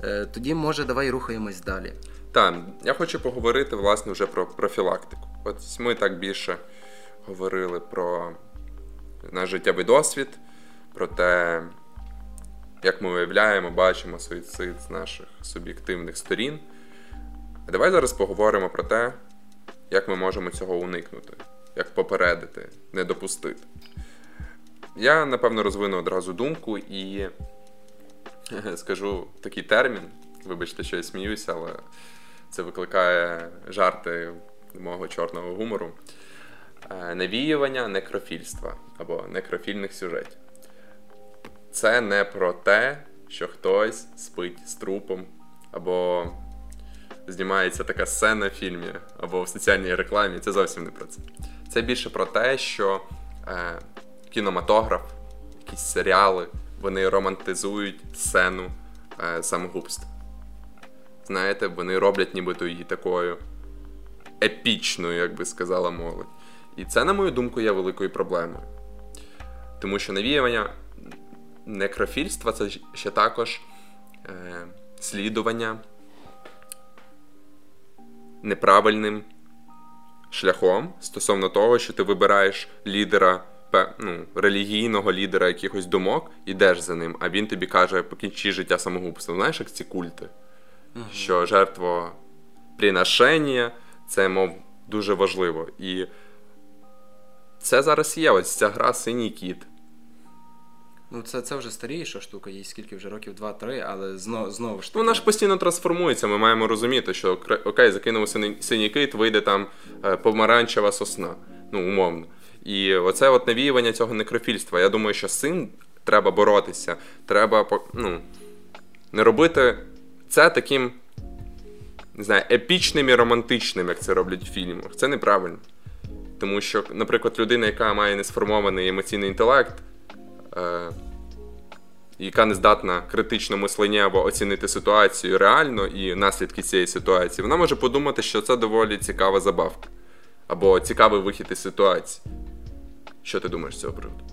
Е, тоді, може, давай рухаємось далі. Так, я хочу поговорити власне вже про профілактику. От ми так більше говорили про наш життєвий досвід, про те, як ми уявляємо, бачимо суїцид з наших суб'єктивних сторін. А давай зараз поговоримо про те, як ми можемо цього уникнути, як попередити, не допустити. Я, напевно, розвину одразу думку і *laughs* скажу такий термін. Вибачте, що я сміюся, але це викликає жарти мого чорного гумору. Е, навіювання некрофільства або некрофільних сюжетів. Це не про те, що хтось спить з трупом, або знімається така сцена в фільмі, або в соціальній рекламі. Це зовсім не про це. Це більше про те, що е, кінематограф, якісь серіали, вони романтизують сцену е, самогубства знаєте, вони роблять нібито її такою епічною, як би сказала молодь. І це, на мою думку, є великою проблемою. Тому що навіювання некрофільства це ще також е, слідування неправильним шляхом стосовно того, що ти вибираєш лідера ну, релігійного лідера якихось думок, ідеш за ним, а він тобі каже, покінчи життя самогубством. Знаєш, як ці культи? угу. що жертвоприношення це, мов, дуже важливо. І це зараз є ось ця гра синій кіт. Ну, це це вже старіша штука, їй скільки вже років, два-три, але знов, знову ж таки. Вона ж постійно трансформується. Ми маємо розуміти, що окей, закинув синій, синій кит, вийде там е, помаранчева сосна. Ну, умовно. І оце от навіювання цього некрофільства. Я думаю, що з цим треба боротися. Треба ну, не робити це таким, не знаю, епічним і романтичним, як це роблять в фільмах. Це неправильно. Тому що, наприклад, людина, яка має несформований емоційний інтелект, е, яка не здатна критично мисленнєво оцінити ситуацію реально і наслідки цієї ситуації, вона може подумати, що це доволі цікава забавка або цікавий вихід із ситуації. Що ти думаєш з цього приводу?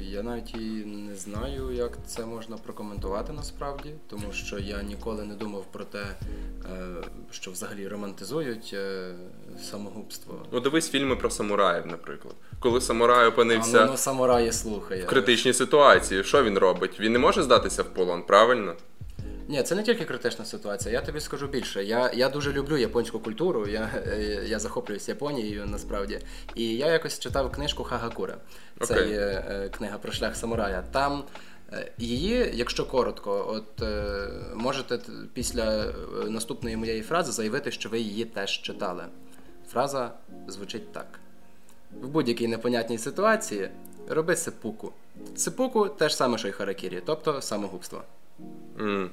Я навіть і не знаю, як це можна прокоментувати насправді, тому що я ніколи не думав про те, е, що взагалі романтизують е, самогубство. Ну, дивись фільми про самураїв, наприклад. Коли самурай опинився а, ну, ну, самураї слухає. в критичній ситуації, що він робить? Він не може здатися в полон, правильно? Ні, це не тільки критична ситуація. Я тобі скажу більше. Я я дуже люблю японську культуру. Я е, я захоплююсь Японією насправді. І я якось читав книжку Хагакура. Це okay. є е, книга про шлях самурая. Там е, її, якщо коротко, от можете після наступної моєї фрази заявити, що ви її теж читали. Фраза звучить так: в будь-якій непонятній ситуації роби сипуку. Сипуку теж саме, що й харакірі, тобто самогубство. Mm.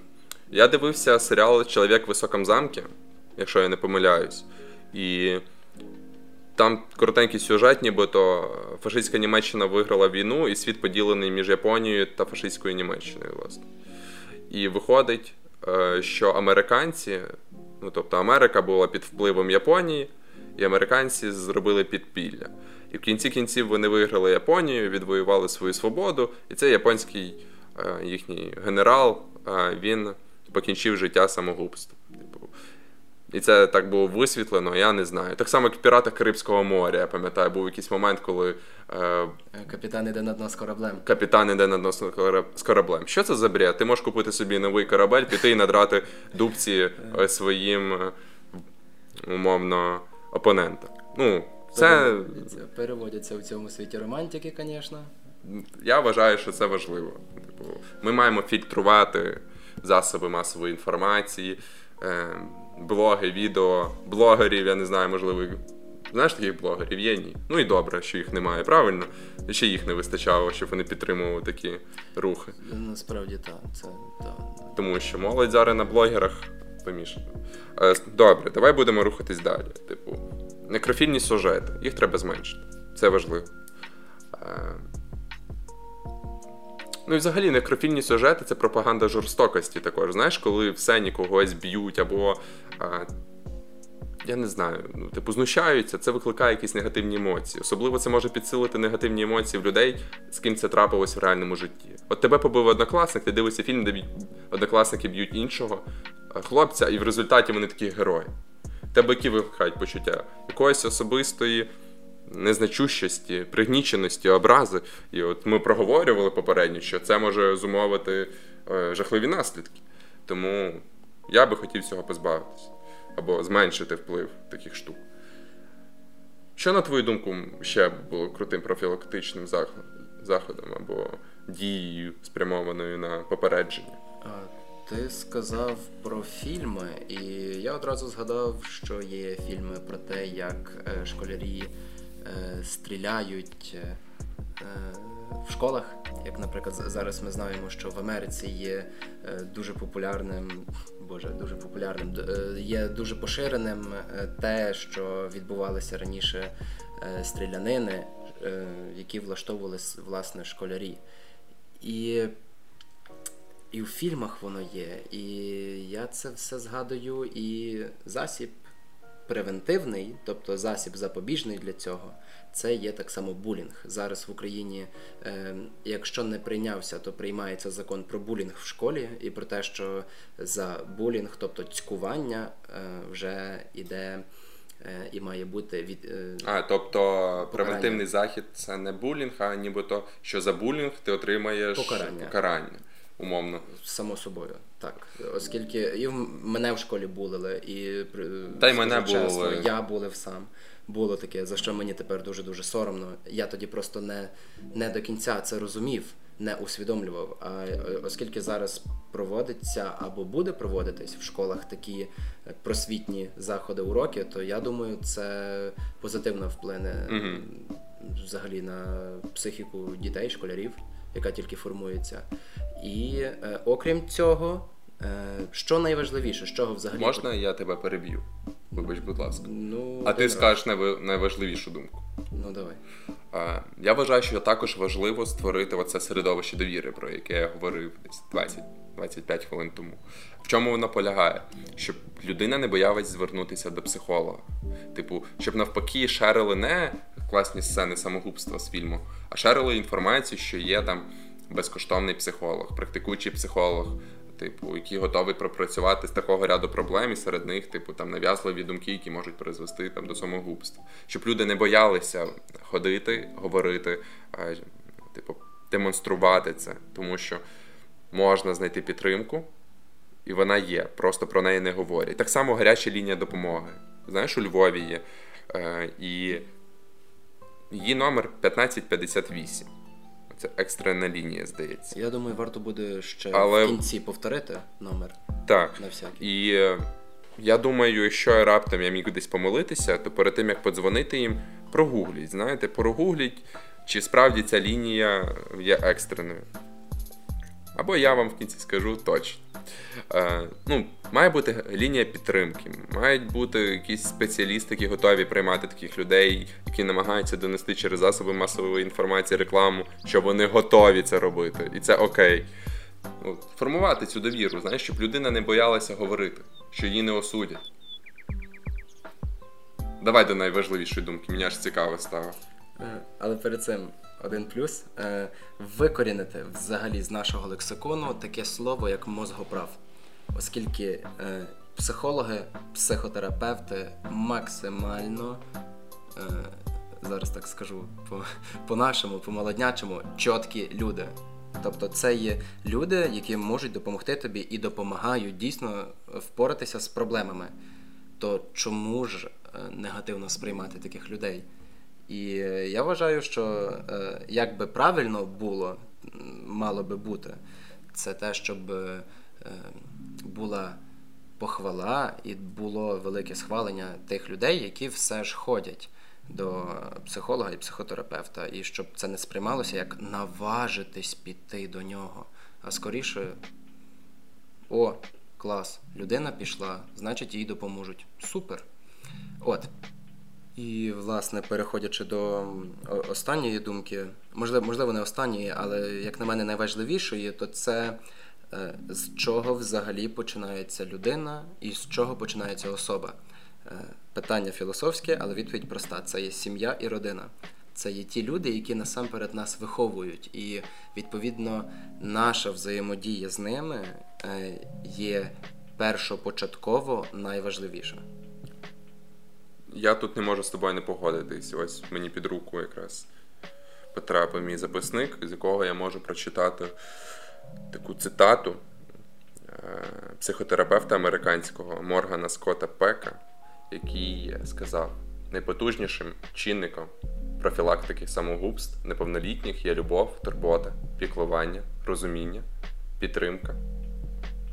Я дивився серіал Чоловік в високому замку, якщо я не помиляюсь. І там коротенький сюжет, нібито фашистська Німеччина виграла війну, і світ поділений між Японією та фашистською Німеччиною, власне. І виходить, е, що американці, ну тобто Америка була під впливом Японії, і американці зробили підпілля. І в кінці кінців вони виграли Японію, відвоювали свою свободу, і цей японський е, їхній генерал, е, він покінчив життя самогубством. Типу. І це так було висвітлено, я не знаю. Так само, як в піратах Карибського моря, я пам'ятаю, був якийсь момент, коли. Е, Капітан іде на дно з кораблем. Капітан іде на дно з кораблем. Що це за бред? Ти можеш купити собі новий корабель, піти і надрати дубці е, своїм е, умовно опонентам. Ну, це... Переводяться в цьому світі романтики, звісно. Я вважаю, що це важливо. Типу, Ми маємо фільтрувати засоби масової інформації, е, блоги, відео, блогерів, я не знаю, можливо. Знаєш таких блогерів є ні. Ну і добре, що їх немає, правильно? Ще їх не вистачало, щоб вони підтримували такі рухи. Насправді так, це так. Тому що молодь зараз на блогерах помішана. Е, добре, давай будемо рухатись далі. Типу, некрофільні сюжети, їх треба зменшити. Це важливо. Ну і взагалі некрофільні сюжети це пропаганда жорстокості також. Знаєш, коли в сцені когось б'ють, або е, я не знаю, ну, типу, знущаються, це викликає якісь негативні емоції. Особливо це може підсилити негативні емоції в людей, з ким це трапилось в реальному житті. От тебе побив однокласник, ти дивишся фільм, де однокласники б'ють іншого хлопця, і в результаті вони такі герої. Тебе які викликають почуття якоїсь особистої незначущості, пригніченості, образи. І от ми проговорювали попередньо, що це може зумовити е, жахливі наслідки. Тому я би хотів цього позбавитися або зменшити вплив таких штук. Що, на твою думку, ще було крутим профілактичним заходом або дією, спрямованою на попередження? Ти сказав про фільми, і я одразу згадав, що є фільми про те, як е, школярі стріляють е, в школах. Як, наприклад, зараз ми знаємо, що в Америці є дуже популярним, боже, дуже популярним, є дуже поширеним те, що відбувалися раніше стрілянини, які влаштовували власне школярі. І і в фільмах воно є. І я це все згадую, і засіб превентивний, тобто засіб запобіжний для цього, це є так само булінг. Зараз в Україні, е, якщо не прийнявся, то приймається закон про булінг в школі, і про те, що за булінг, тобто цькування, е, вже іде. Е, і має бути від а, тобто покарання. превентивний захід це не булінг, а нібито що за булінг ти отримаєш покарання. покарання умовно. Само собою, так. Оскільки і в мене в школі булили, і Та й мене чесно, були. я булив сам. Було таке, за що мені тепер дуже-дуже соромно. Я тоді просто не, не до кінця це розумів, не усвідомлював. А е, оскільки зараз проводиться або буде проводитись в школах такі просвітні заходи, уроки, то я думаю, це позитивно вплине угу. взагалі на психіку дітей, школярів, яка тільки формується. І е, окрім цього, е, що найважливіше, з чого взагалі можна я тебе переб'ю? Вибач, будь ласка. Ну, а ти скажеш найв... найважливішу думку. Ну давай. А, Я вважаю, що також важливо створити оце середовище довіри, про яке я говорив десь 20-25 хвилин тому. В чому воно полягає? Щоб людина не боялась звернутися до психолога. Типу, щоб навпаки шерили не класні сцени самогубства з фільму, а шерили інформацію, що є там безкоштовний психолог, практикуючий психолог, типу, який готовий пропрацювати з такого ряду проблем, і серед них, типу, там нав'язливі думки, які можуть призвести там до самогубства, щоб люди не боялися ходити, говорити, а, типу, демонструвати це, тому що можна знайти підтримку. І вона є, просто про неї не говорять. Так само гаряча лінія допомоги. Знаєш, у Львові є. Е, І її номер 1558. Це екстрена лінія, здається. Я думаю, варто буде ще Але... в кінці повторити номер. Так. На всякий. І е, я думаю, якщо раптом я міг десь помилитися, то перед тим як подзвонити їм, прогугліть. Знаєте, прогугліть, чи справді ця лінія є екстреною. Або я вам в кінці скажу точно. Е, ну, Має бути лінія підтримки, мають бути якісь спеціалісти, які готові приймати таких людей, які намагаються донести через засоби масової інформації рекламу, що вони готові це робити. І це окей. Формувати цю довіру, знаєш, щоб людина не боялася говорити, що її не осудять. Давай до найважливішої думки, мені аж цікаво стало. Е, але перед цим один плюс е, викорінити взагалі з нашого лексикону таке слово, як мозгоправ. Оскільки е, психологи, психотерапевти максимально, е, зараз так скажу, по, по-нашому, по-молоднячому, чіткі люди. Тобто це є люди, які можуть допомогти тобі і допомагають дійсно впоратися з проблемами. То чому ж негативно сприймати таких людей? І я вважаю, що е, як би правильно було, мало би бути, це те, щоб е, була похвала і було велике схвалення тих людей, які все ж ходять до психолога і психотерапевта, і щоб це не сприймалося як наважитись піти до нього, а скоріше, о, клас, людина пішла, значить їй допоможуть. Супер. От. І, власне, переходячи до останньої думки, можливо, можливо, не останньої, але як на мене, найважливішої, то це е, з чого взагалі починається людина і з чого починається особа. Е, питання філософське, але відповідь проста: це є сім'я і родина. Це є ті люди, які насамперед нас виховують, і відповідно наша взаємодія з ними е, є першопочатково найважливіша. Я тут не можу з тобою не погодитись. Ось мені під руку якраз потрапив мій записник, з якого я можу прочитати таку цитату е, психотерапевта американського Моргана Скотта Пека, який сказав: найпотужнішим чинником профілактики самогубств неповнолітніх є любов, турбота, піклування, розуміння, підтримка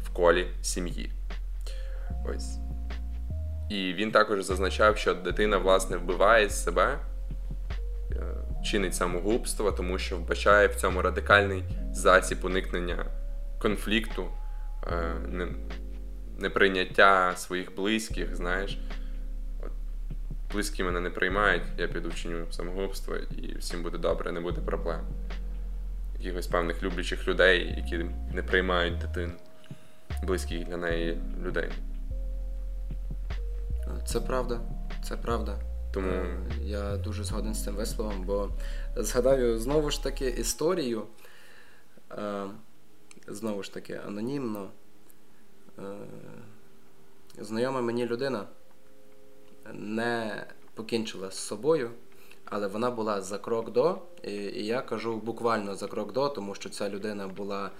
в колі сім'ї. Ось. І він також зазначав, що дитина, власне, вбиває себе, е, чинить самогубство, тому що вбачає в цьому радикальний засіб уникнення конфлікту, е, неприйняття своїх близьких, знаєш. Близькі мене не приймають, я піду вчиню самогубство, і всім буде добре, не буде проблем. Якихось певних люблячих людей, які не приймають дитину, близьких для неї людей. Це правда, це правда. Тому е, я дуже згоден з цим висловом, бо згадаю знову ж таки історію. Е, знову ж таки, анонімно. Е, знайома мені людина не покінчила з собою, але вона була за крок до, і я кажу буквально за крок до, тому що ця людина була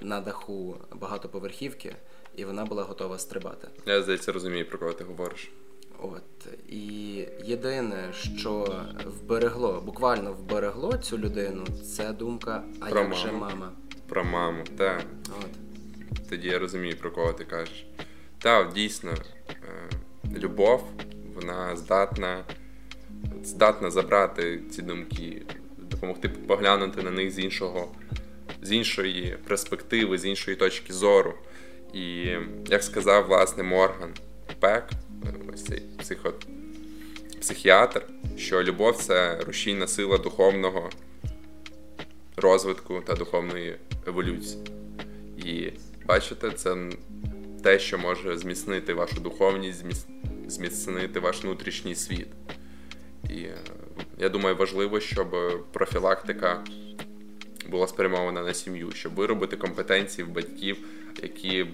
на даху багатоповерхівки і вона була готова стрибати. Я здається, розумію, про кого ти говориш. От і єдине, що вберегло, буквально вберегло цю людину, це думка, а про як маму. же мама? Про маму, так. От. Тоді я розумію, про кого ти кажеш. Так, дійсно, е, любов, вона здатна здатна забрати ці думки, допомогти поглянути на них з іншого, з іншої перспективи, з іншої точки зору. І як сказав власне Морган Пек, ось цей психо... психіатр, що любов це рушійна сила духовного розвитку та духовної еволюції. І бачите, це те, що може зміцнити вашу духовність, зміцнити ваш внутрішній світ. І я думаю, важливо, щоб профілактика була спрямована на сім'ю, щоб виробити компетенції в батьків, які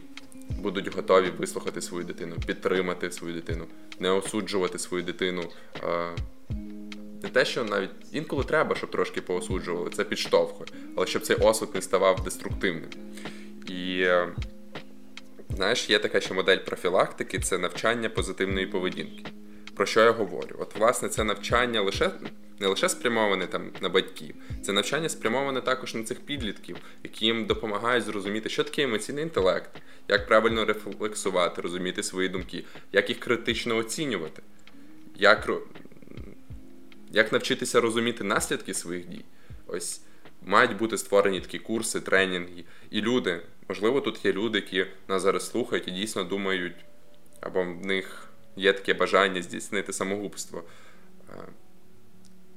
будуть готові вислухати свою дитину, підтримати свою дитину, не осуджувати свою дитину. Не те, що навіть інколи треба, щоб трошки поосуджували, це підштовхує, але щоб цей осуд не ставав деструктивним. І знаєш, є така ще модель профілактики це навчання позитивної поведінки. Про що я говорю? От, власне, це навчання лише не лише спрямоване там на батьків, це навчання спрямоване також на цих підлітків, які їм допомагають зрозуміти, що таке емоційний інтелект, як правильно рефлексувати, розуміти свої думки, як їх критично оцінювати, як як навчитися розуміти наслідки своїх дій. Ось мають бути створені такі курси, тренінги. І люди, можливо, тут є люди, які нас зараз слухають і дійсно думають, або в них є таке бажання здійснити самогубство.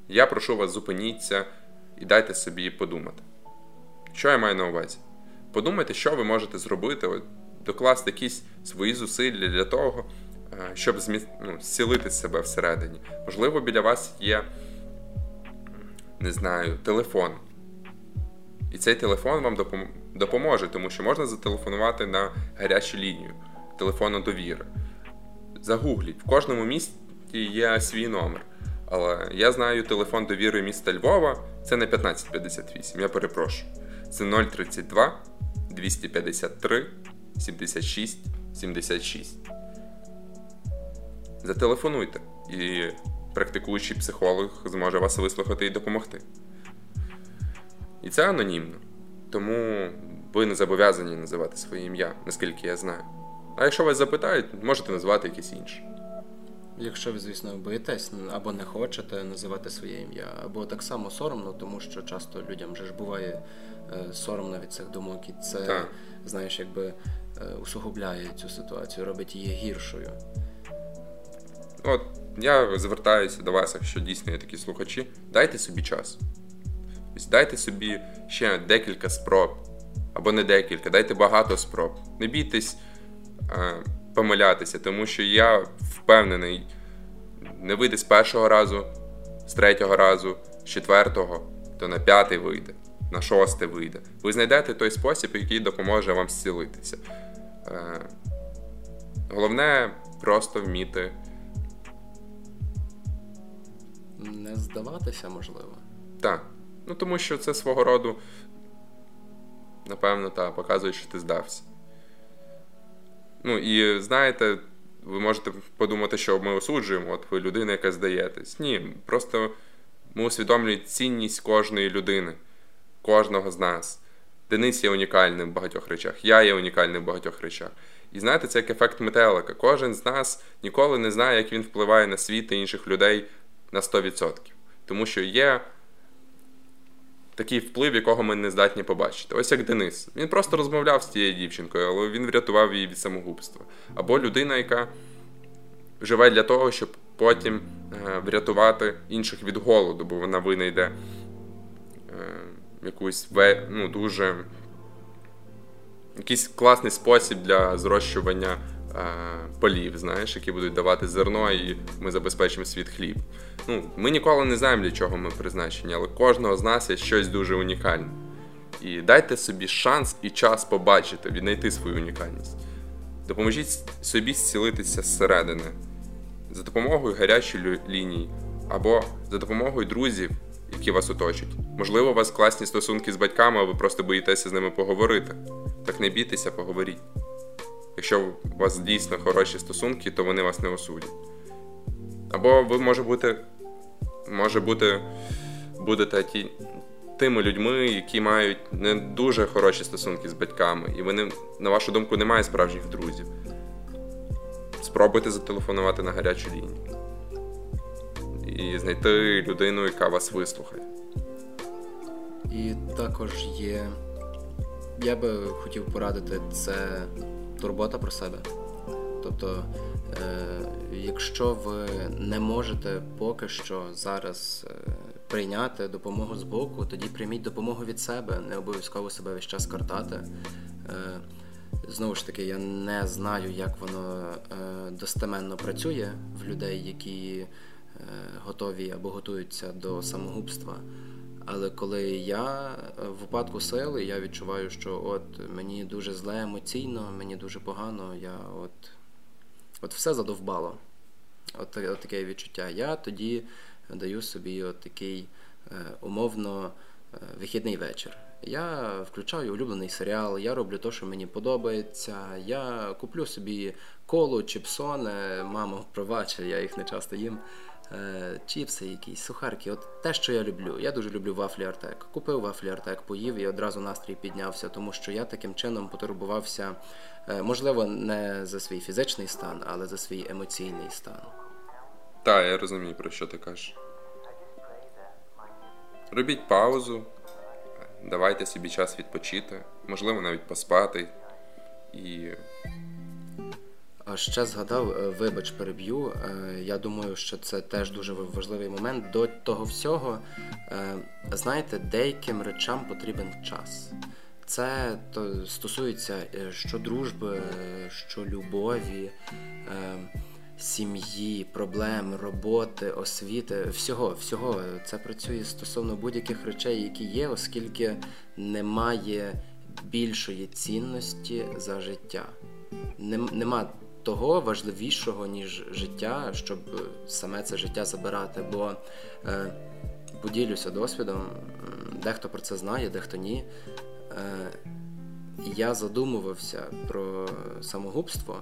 Я прошу вас, зупиніться і дайте собі подумати. Що я маю на увазі? Подумайте, що ви можете зробити, докласти якісь свої зусилля для того, е, щоб змі... ну, себе всередині. Можливо, біля вас є, не знаю, телефон. І цей телефон вам допом... допоможе, тому що можна зателефонувати на гарячу лінію телефону довіри. Загугліть, в кожному місті є свій номер. Але я знаю телефон довіри міста Львова. Це не 1558, я перепрошую. Це 032 253 76 76. Зателефонуйте, і практикуючий психолог зможе вас вислухати і допомогти. І це анонімно. Тому ви не зобов'язані називати своє ім'я, наскільки я знаю. А якщо вас запитають, можете назвати якесь інше. Якщо ви, звісно, боїтесь або не хочете називати своє ім'я, або так само соромно, тому що часто людям вже ж буває е, соромно від цих думок, і це, так. знаєш, якби е, усугубляє цю ситуацію, робить її гіршою. От я звертаюся до вас, якщо дійсно є такі слухачі, дайте собі час. Дайте собі ще декілька спроб, або не декілька, дайте багато спроб. Не бійтесь е, помилятися, тому що я впевнений, не вийде з першого разу, з третього разу, з четвертого, то на п'ятий вийде, на шостий вийде. Ви знайдете той спосіб, який допоможе вам зцілитися. Е, головне просто вміти. Не здаватися, можливо. Так. Ну тому що це свого роду, напевно, та, показує, що ти здався. Ну і знаєте, ви можете подумати, що ми осуджуємо, от ви людина, яка здаєтесь. Ні, просто ми усвідомлюємо цінність кожної людини, кожного з нас. Денис є унікальним в багатьох речах, я є унікальним в багатьох речах. І знаєте, це як ефект метелика. Кожен з нас ніколи не знає, як він впливає на світ і інших людей на 100%. Тому що є такий вплив, якого ми не здатні побачити. Ось як Денис. Він просто розмовляв з тією дівчинкою, але він врятував її від самогубства. Або людина, яка живе для того, щоб потім е, врятувати інших від голоду, бо вона винайде е, якусь ну, дуже якийсь класний спосіб для зрощування полів, знаєш, які будуть давати зерно, і ми забезпечимо світ хліб. Ну, Ми ніколи не знаємо, для чого ми призначені, але кожного з нас є щось дуже унікальне. І дайте собі шанс і час побачити, віднайти свою унікальність. Допоможіть собі зцілитися зсередини за допомогою гарячої лінії або за допомогою друзів, які вас оточать. Можливо, у вас класні стосунки з батьками, а ви просто боїтеся з ними поговорити. Так не бійтеся, поговоріть. Якщо у вас дійсно хороші стосунки, то вони вас не осудять. Або ви може бути, може бути, будете ті, тими людьми, які мають не дуже хороші стосунки з батьками, і вони, на вашу думку, не мають справжніх друзів. Спробуйте зателефонувати на гарячу лінію і знайти людину, яка вас вислухає. І також є. Я би хотів порадити це турбота про себе. Тобто, е, якщо ви не можете поки що зараз е, прийняти допомогу з боку, тоді прийміть допомогу від себе, не обов'язково себе весь час картати. Е, знову ж таки, я не знаю, як воно достеменно працює в людей, які готові або готуються до самогубства. Але коли я е, в випадку сили, я відчуваю, що от мені дуже зле емоційно, мені дуже погано, я от от все задовбало. От, от таке відчуття. Я тоді даю собі от такий е, умовно е, вихідний вечір. Я включаю улюблений серіал, я роблю те, що мені подобається. Я куплю собі колу, чіпсони, мамо, пробач, я їх не часто їм. Е, чіпси, якісь сухарки. От те, що я люблю. Я дуже люблю вафлі Артек. Купив вафлі Артек, поїв і одразу настрій піднявся, тому що я таким чином потурбувався, е, можливо, не за свій фізичний стан, але за свій емоційний стан. Так, я розумію, про що ти кажеш. Робіть паузу, давайте собі час відпочити, можливо, навіть поспати і а ще згадав, е, вибач, переб'ю. Е, я думаю, що це теж дуже важливий момент. До того всього, е, знаєте, деяким речам потрібен час. Це то стосується що дружби, що любові, сім'ї, проблем, роботи, освіти. Всього, всього це працює стосовно будь-яких речей, які є, оскільки немає більшої цінності за життя. Нема того важливішого, ніж життя, щоб саме це життя забирати. Бо е, поділюся досвідом, дехто про це знає, дехто ні. Е, Я задумувався про самогубство.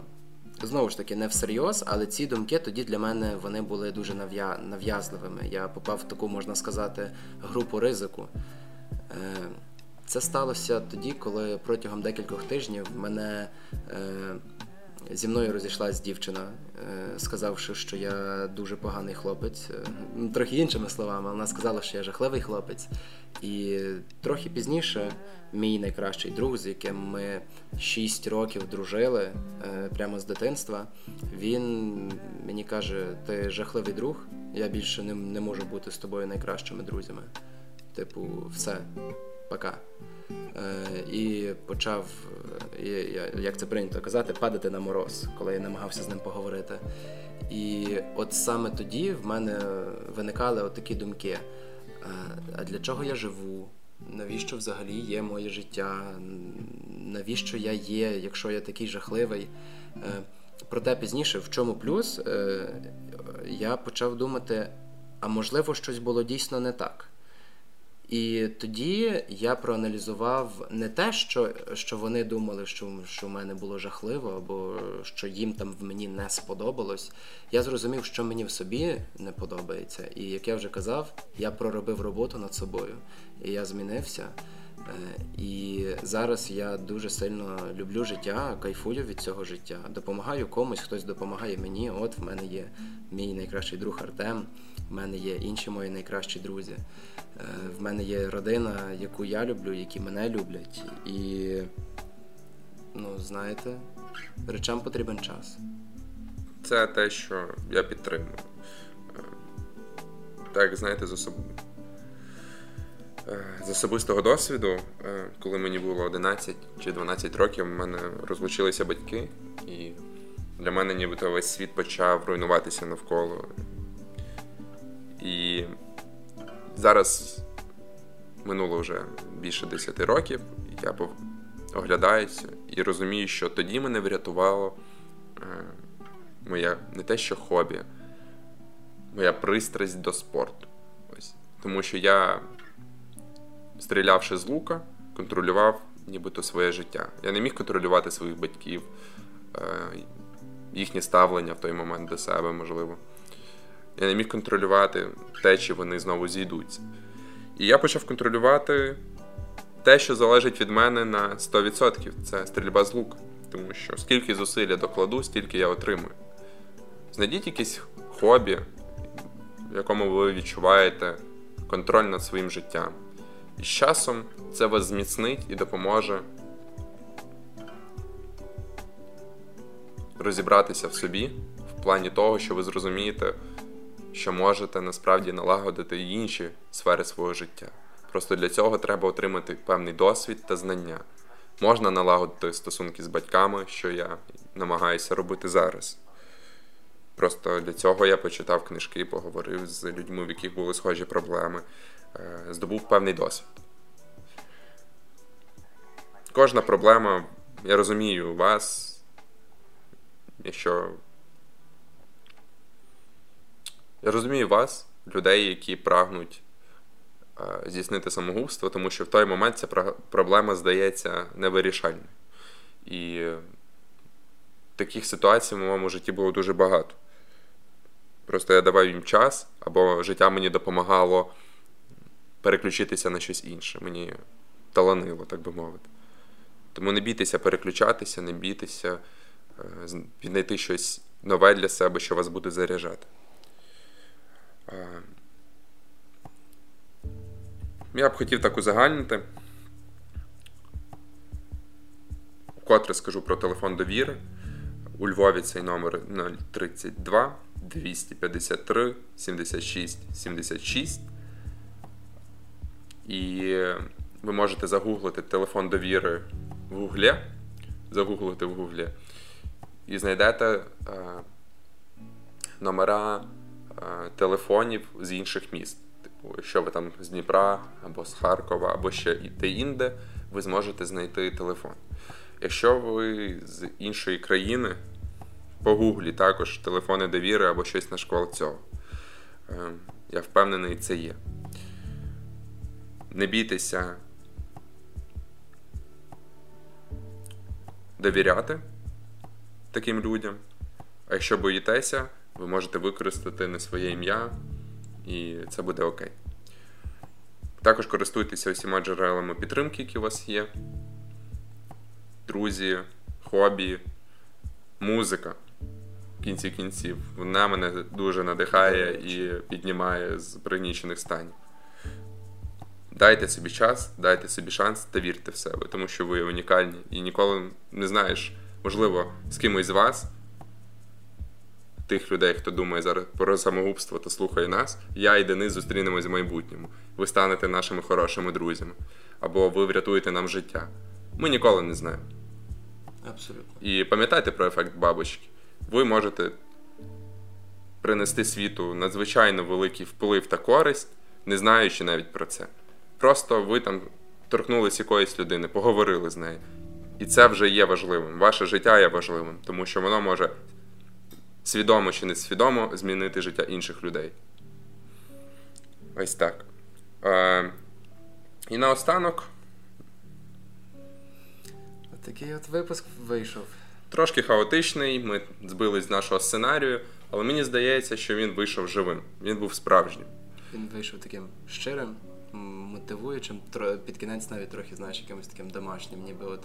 Знову ж таки, не всерйоз, але ці думки тоді для мене вони були дуже нав'язливими. Я попав в таку, можна сказати, групу ризику. Е, це сталося тоді, коли протягом декількох тижнів мене е, зі мною розійшлась дівчина, е, сказавши, що я дуже поганий хлопець. Е, ну, трохи іншими словами, вона сказала, що я жахливий хлопець. І трохи пізніше мій найкращий друг, з яким ми 6 років дружили е, прямо з дитинства, він мені каже: ти жахливий друг, я більше не, не можу бути з тобою найкращими друзями. Типу, все, пока. Е, і почав, е, як це прийнято казати, падати на мороз, коли я намагався з ним поговорити. І от саме тоді в мене виникали от такі думки: а для чого я живу? Навіщо взагалі є моє життя? Навіщо я є, якщо я такий жахливий? Е, проте пізніше, в чому плюс, я почав думати: а можливо, щось було дійсно не так. І тоді я проаналізував не те, що що вони думали, що що в мене було жахливо, або що їм там в мені не сподобалось. Я зрозумів, що мені в собі не подобається. І як я вже казав, я проробив роботу над собою. І я змінився. Е, і зараз я дуже сильно люблю життя, кайфую від цього життя. Допомагаю комусь, хтось допомагає мені. От в мене є мій найкращий друг Артем, в мене є інші мої найкращі друзі. Е, в мене є родина, яку я люблю, які мене люблять. І, ну, знаєте, речам потрібен час. Це те, що я підтримую. Е, так, знаєте, з особливо. Е, з особистого досвіду, коли мені було 11 чи 12 років, в мене розлучилися батьки, і для мене нібито весь світ почав руйнуватися навколо. І зараз минуло вже більше 10 років, я оглядаюся і розумію, що тоді мене врятувало е, моє не те, що хобі, моя пристрасть до спорту. Ось. Тому що я, стрілявши з лука, контролював нібито своє життя. Я не міг контролювати своїх батьків, е, їхнє ставлення в той момент до себе, можливо. Я не міг контролювати те, чи вони знову зійдуться. І я почав контролювати те, що залежить від мене на 100%. Це стрільба з лук. Тому що скільки зусиль я докладу, стільки я отримую. Знайдіть якесь хобі, в якому ви відчуваєте контроль над своїм життям. І з часом це вас зміцнить і допоможе розібратися в собі в плані того, що ви зрозумієте що можете насправді налагодити і інші сфери свого життя. Просто для цього треба отримати певний досвід та знання. Можна налагодити стосунки з батьками, що я намагаюся робити зараз. Просто для цього я почитав книжки, поговорив з людьми, в яких були схожі проблеми, е, здобув певний досвід. Кожна проблема, я розумію вас, якщо я розумію вас, людей, які прагнуть е, здійснити самогубство, тому що в той момент ця проблема здається невирішальною. І таких ситуацій в моєму житті було дуже багато. Просто я давав їм час, або життя мені допомагало переключитися на щось інше. Мені таланило, так би мовити. Тому не бійтеся переключатися, не бійтеся е, знайти щось нове для себе, що вас буде заряджати. Я б хотів так узагальнити. Вкотре скажу про телефон довіри. У Львові цей номер 032 253 76 76. І ви можете загуглити телефон довіри в Гуглі. Загуглити в Гуглі. І знайдете е, номера телефонів з інших міст. Типу, якщо ви там з Дніпра або з Харкова, або ще і де-інде, ви зможете знайти телефон. Якщо ви з іншої країни, по гуглі також телефони довіри або щось на шквал цього. Е, я впевнений, це є. Не бійтеся довіряти таким людям. А якщо боїтеся, ви можете використати не своє ім'я, і це буде окей. Також користуйтеся усіма джерелами підтримки, які у вас є. Друзі, хобі, музика. В кінці кінців, вона мене дуже надихає і піднімає з пригнічених станів. Дайте собі час, дайте собі шанс та вірте в себе, тому що ви унікальні і ніколи не знаєш, можливо, з кимось з вас, тих людей, хто думає зараз про самогубство та слухає нас, я і Денис зустрінемось в майбутньому. Ви станете нашими хорошими друзями, або ви врятуєте нам життя. Ми ніколи не знаємо. Абсолютно. І пам'ятайте про ефект бабочки. Ви можете принести світу надзвичайно великий вплив та користь, не знаючи навіть про це. Просто ви там торкнулися якоїсь людини, поговорили з нею. І це вже є важливим. Ваше життя є важливим, тому що воно може свідомо чи несвідомо змінити життя інших людей. Ось так. Е, І наостанок. Такий от випуск вийшов. Трошки хаотичний, ми збились з нашого сценарію, але мені здається, що він вийшов живим. Він був справжнім. Він вийшов таким щирим, мотивуючим, під кінець навіть трохи, знаєш, якимось таким домашнім, ніби от.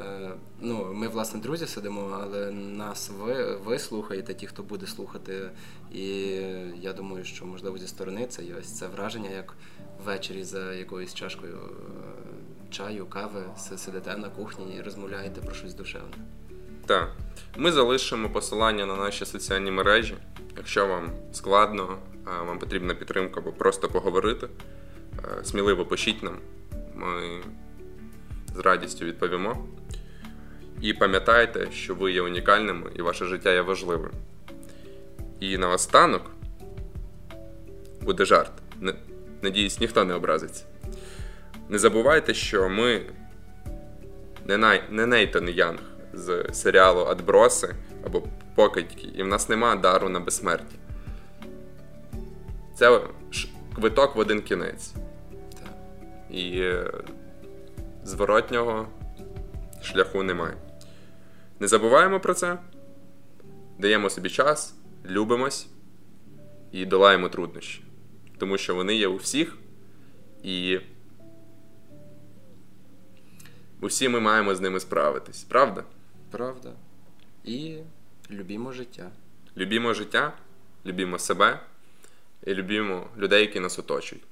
Е, ну, Ми, власне, друзі сидимо, але нас ви ви слухаєте, ті, хто буде слухати. І я думаю, що можливо зі сторони це ось це враження, як ввечері за якоюсь чашкою е, чаю, кави, сидите на кухні і розмовляєте про щось душевне. Так. Ми залишимо посилання на наші соціальні мережі. Якщо вам складно, вам потрібна підтримка або просто поговорити, е, сміливо пишіть нам. Ми з радістю відповімо. І пам'ятайте, що ви є унікальними і ваше життя є важливим. І наостанок буде жарт. Надіюсь, ніхто не образиться. Не забувайте, що ми не, най... не Нейтан Янг з серіалу Адброси або Покидьки, і в нас нема дару на безсмерті. Це квиток в один кінець. І е, зворотнього шляху немає. Не забуваємо про це, даємо собі час, любимось і долаємо труднощі. Тому що вони є у всіх, і усі ми маємо з ними справитись, правда? Правда. І любімо життя. Любімо життя, любімо себе і любімо людей, які нас оточують.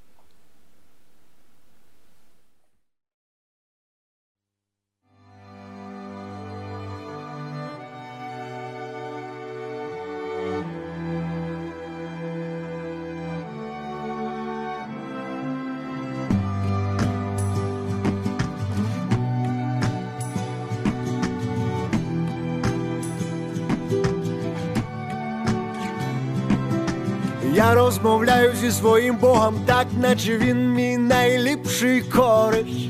Я розмовляю зі своїм Богом, так наче він мій найліпший кориш,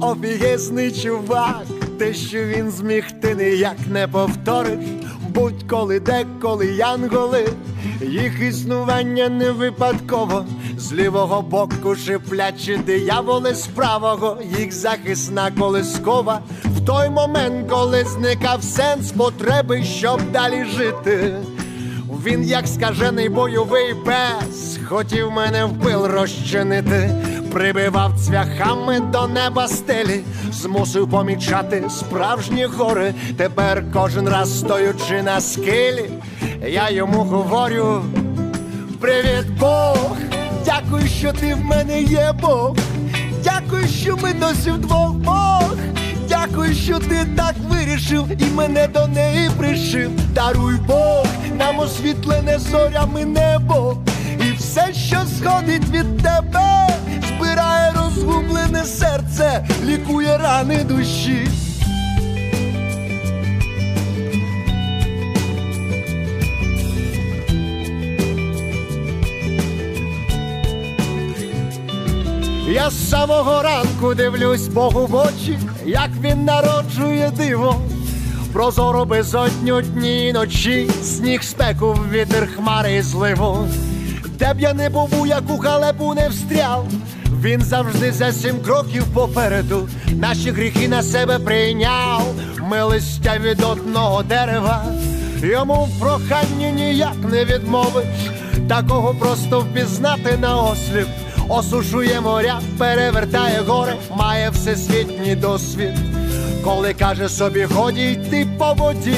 офігезний чувак, те, що він зміг, ти ніяк не повториш. Будь-коли деколи янголи, їх існування не випадково, з лівого боку шиплячі дияволи з правого, їх захисна колискова. В той момент, коли зникав сенс потреби, щоб далі жити. Він, як скажений бойовий пес, хотів мене в пил розчинити, прибивав цвяхами до неба стелі, змусив помічати справжні гори. Тепер кожен раз стоючи на скелі, я йому говорю: Привіт, Бог! Дякую, що ти в мене є Бог. Дякую, що ми досі вдвох Бог. Дякую, що ти так вирішив і мене до неї пришив. Даруй Бог, нам освітлене зорями небо, і все, що сходить від тебе, збирає розгублене серце, лікує рани душі. Я з самого ранку дивлюсь Богу в очі, як він народжує диво, прозоро безодню дні і ночі, сніг спеку, вітер хмари і зливу, де б я не був, як у халепу не встряв, він завжди за сім кроків попереду, наші гріхи на себе прийняв, ми листя від одного дерева, йому в проханні ніяк не відмовиш, такого просто впізнати на осліп осушує моря, перевертає гори, має всесвітній досвід. Коли каже собі, годі йти по воді,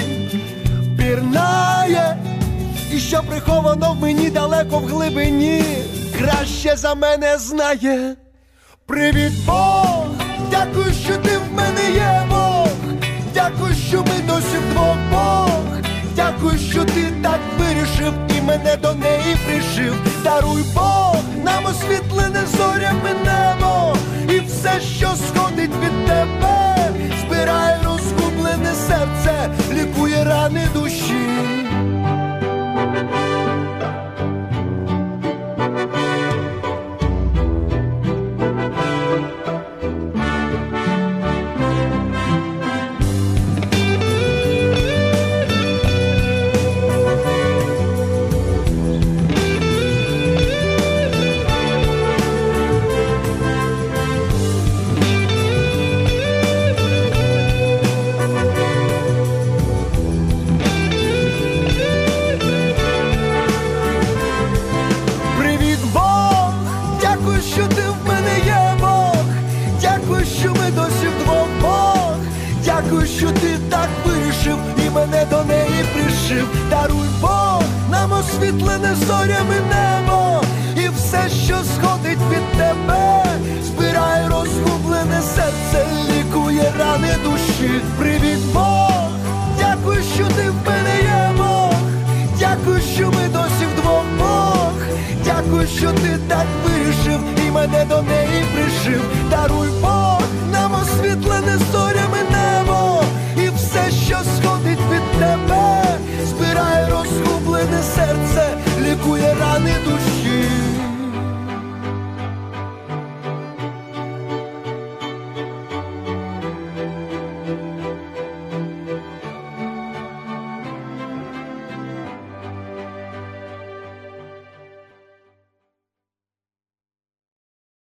пірнає, і що приховано в мені далеко в глибині, краще за мене знає. Привіт, Бог, дякую, що ти в мене є Бог. Дякую, що ми досі вдвох Бог. Дякую, що ти так вирішив мене до неї прижив, Даруй Бог, нам освітлене зорями небо, і все, що сходить від тебе, збирай розгублене серце, лікує рани душі. жив, даруй Бог, нам освітлене зорями небо, і все, що сходить від тебе, збирай розгублене серце, лікує рани душі. Привіт, Бог, дякую, що ти в мене є Бог, дякую, що ми досі вдвох Бог, дякую, що ти так вирішив і мене до неї прижив. даруй Бог, нам освітлене зорями небо. Що сходить від тебе? Wybieraj rozgublone serce, likuje rany.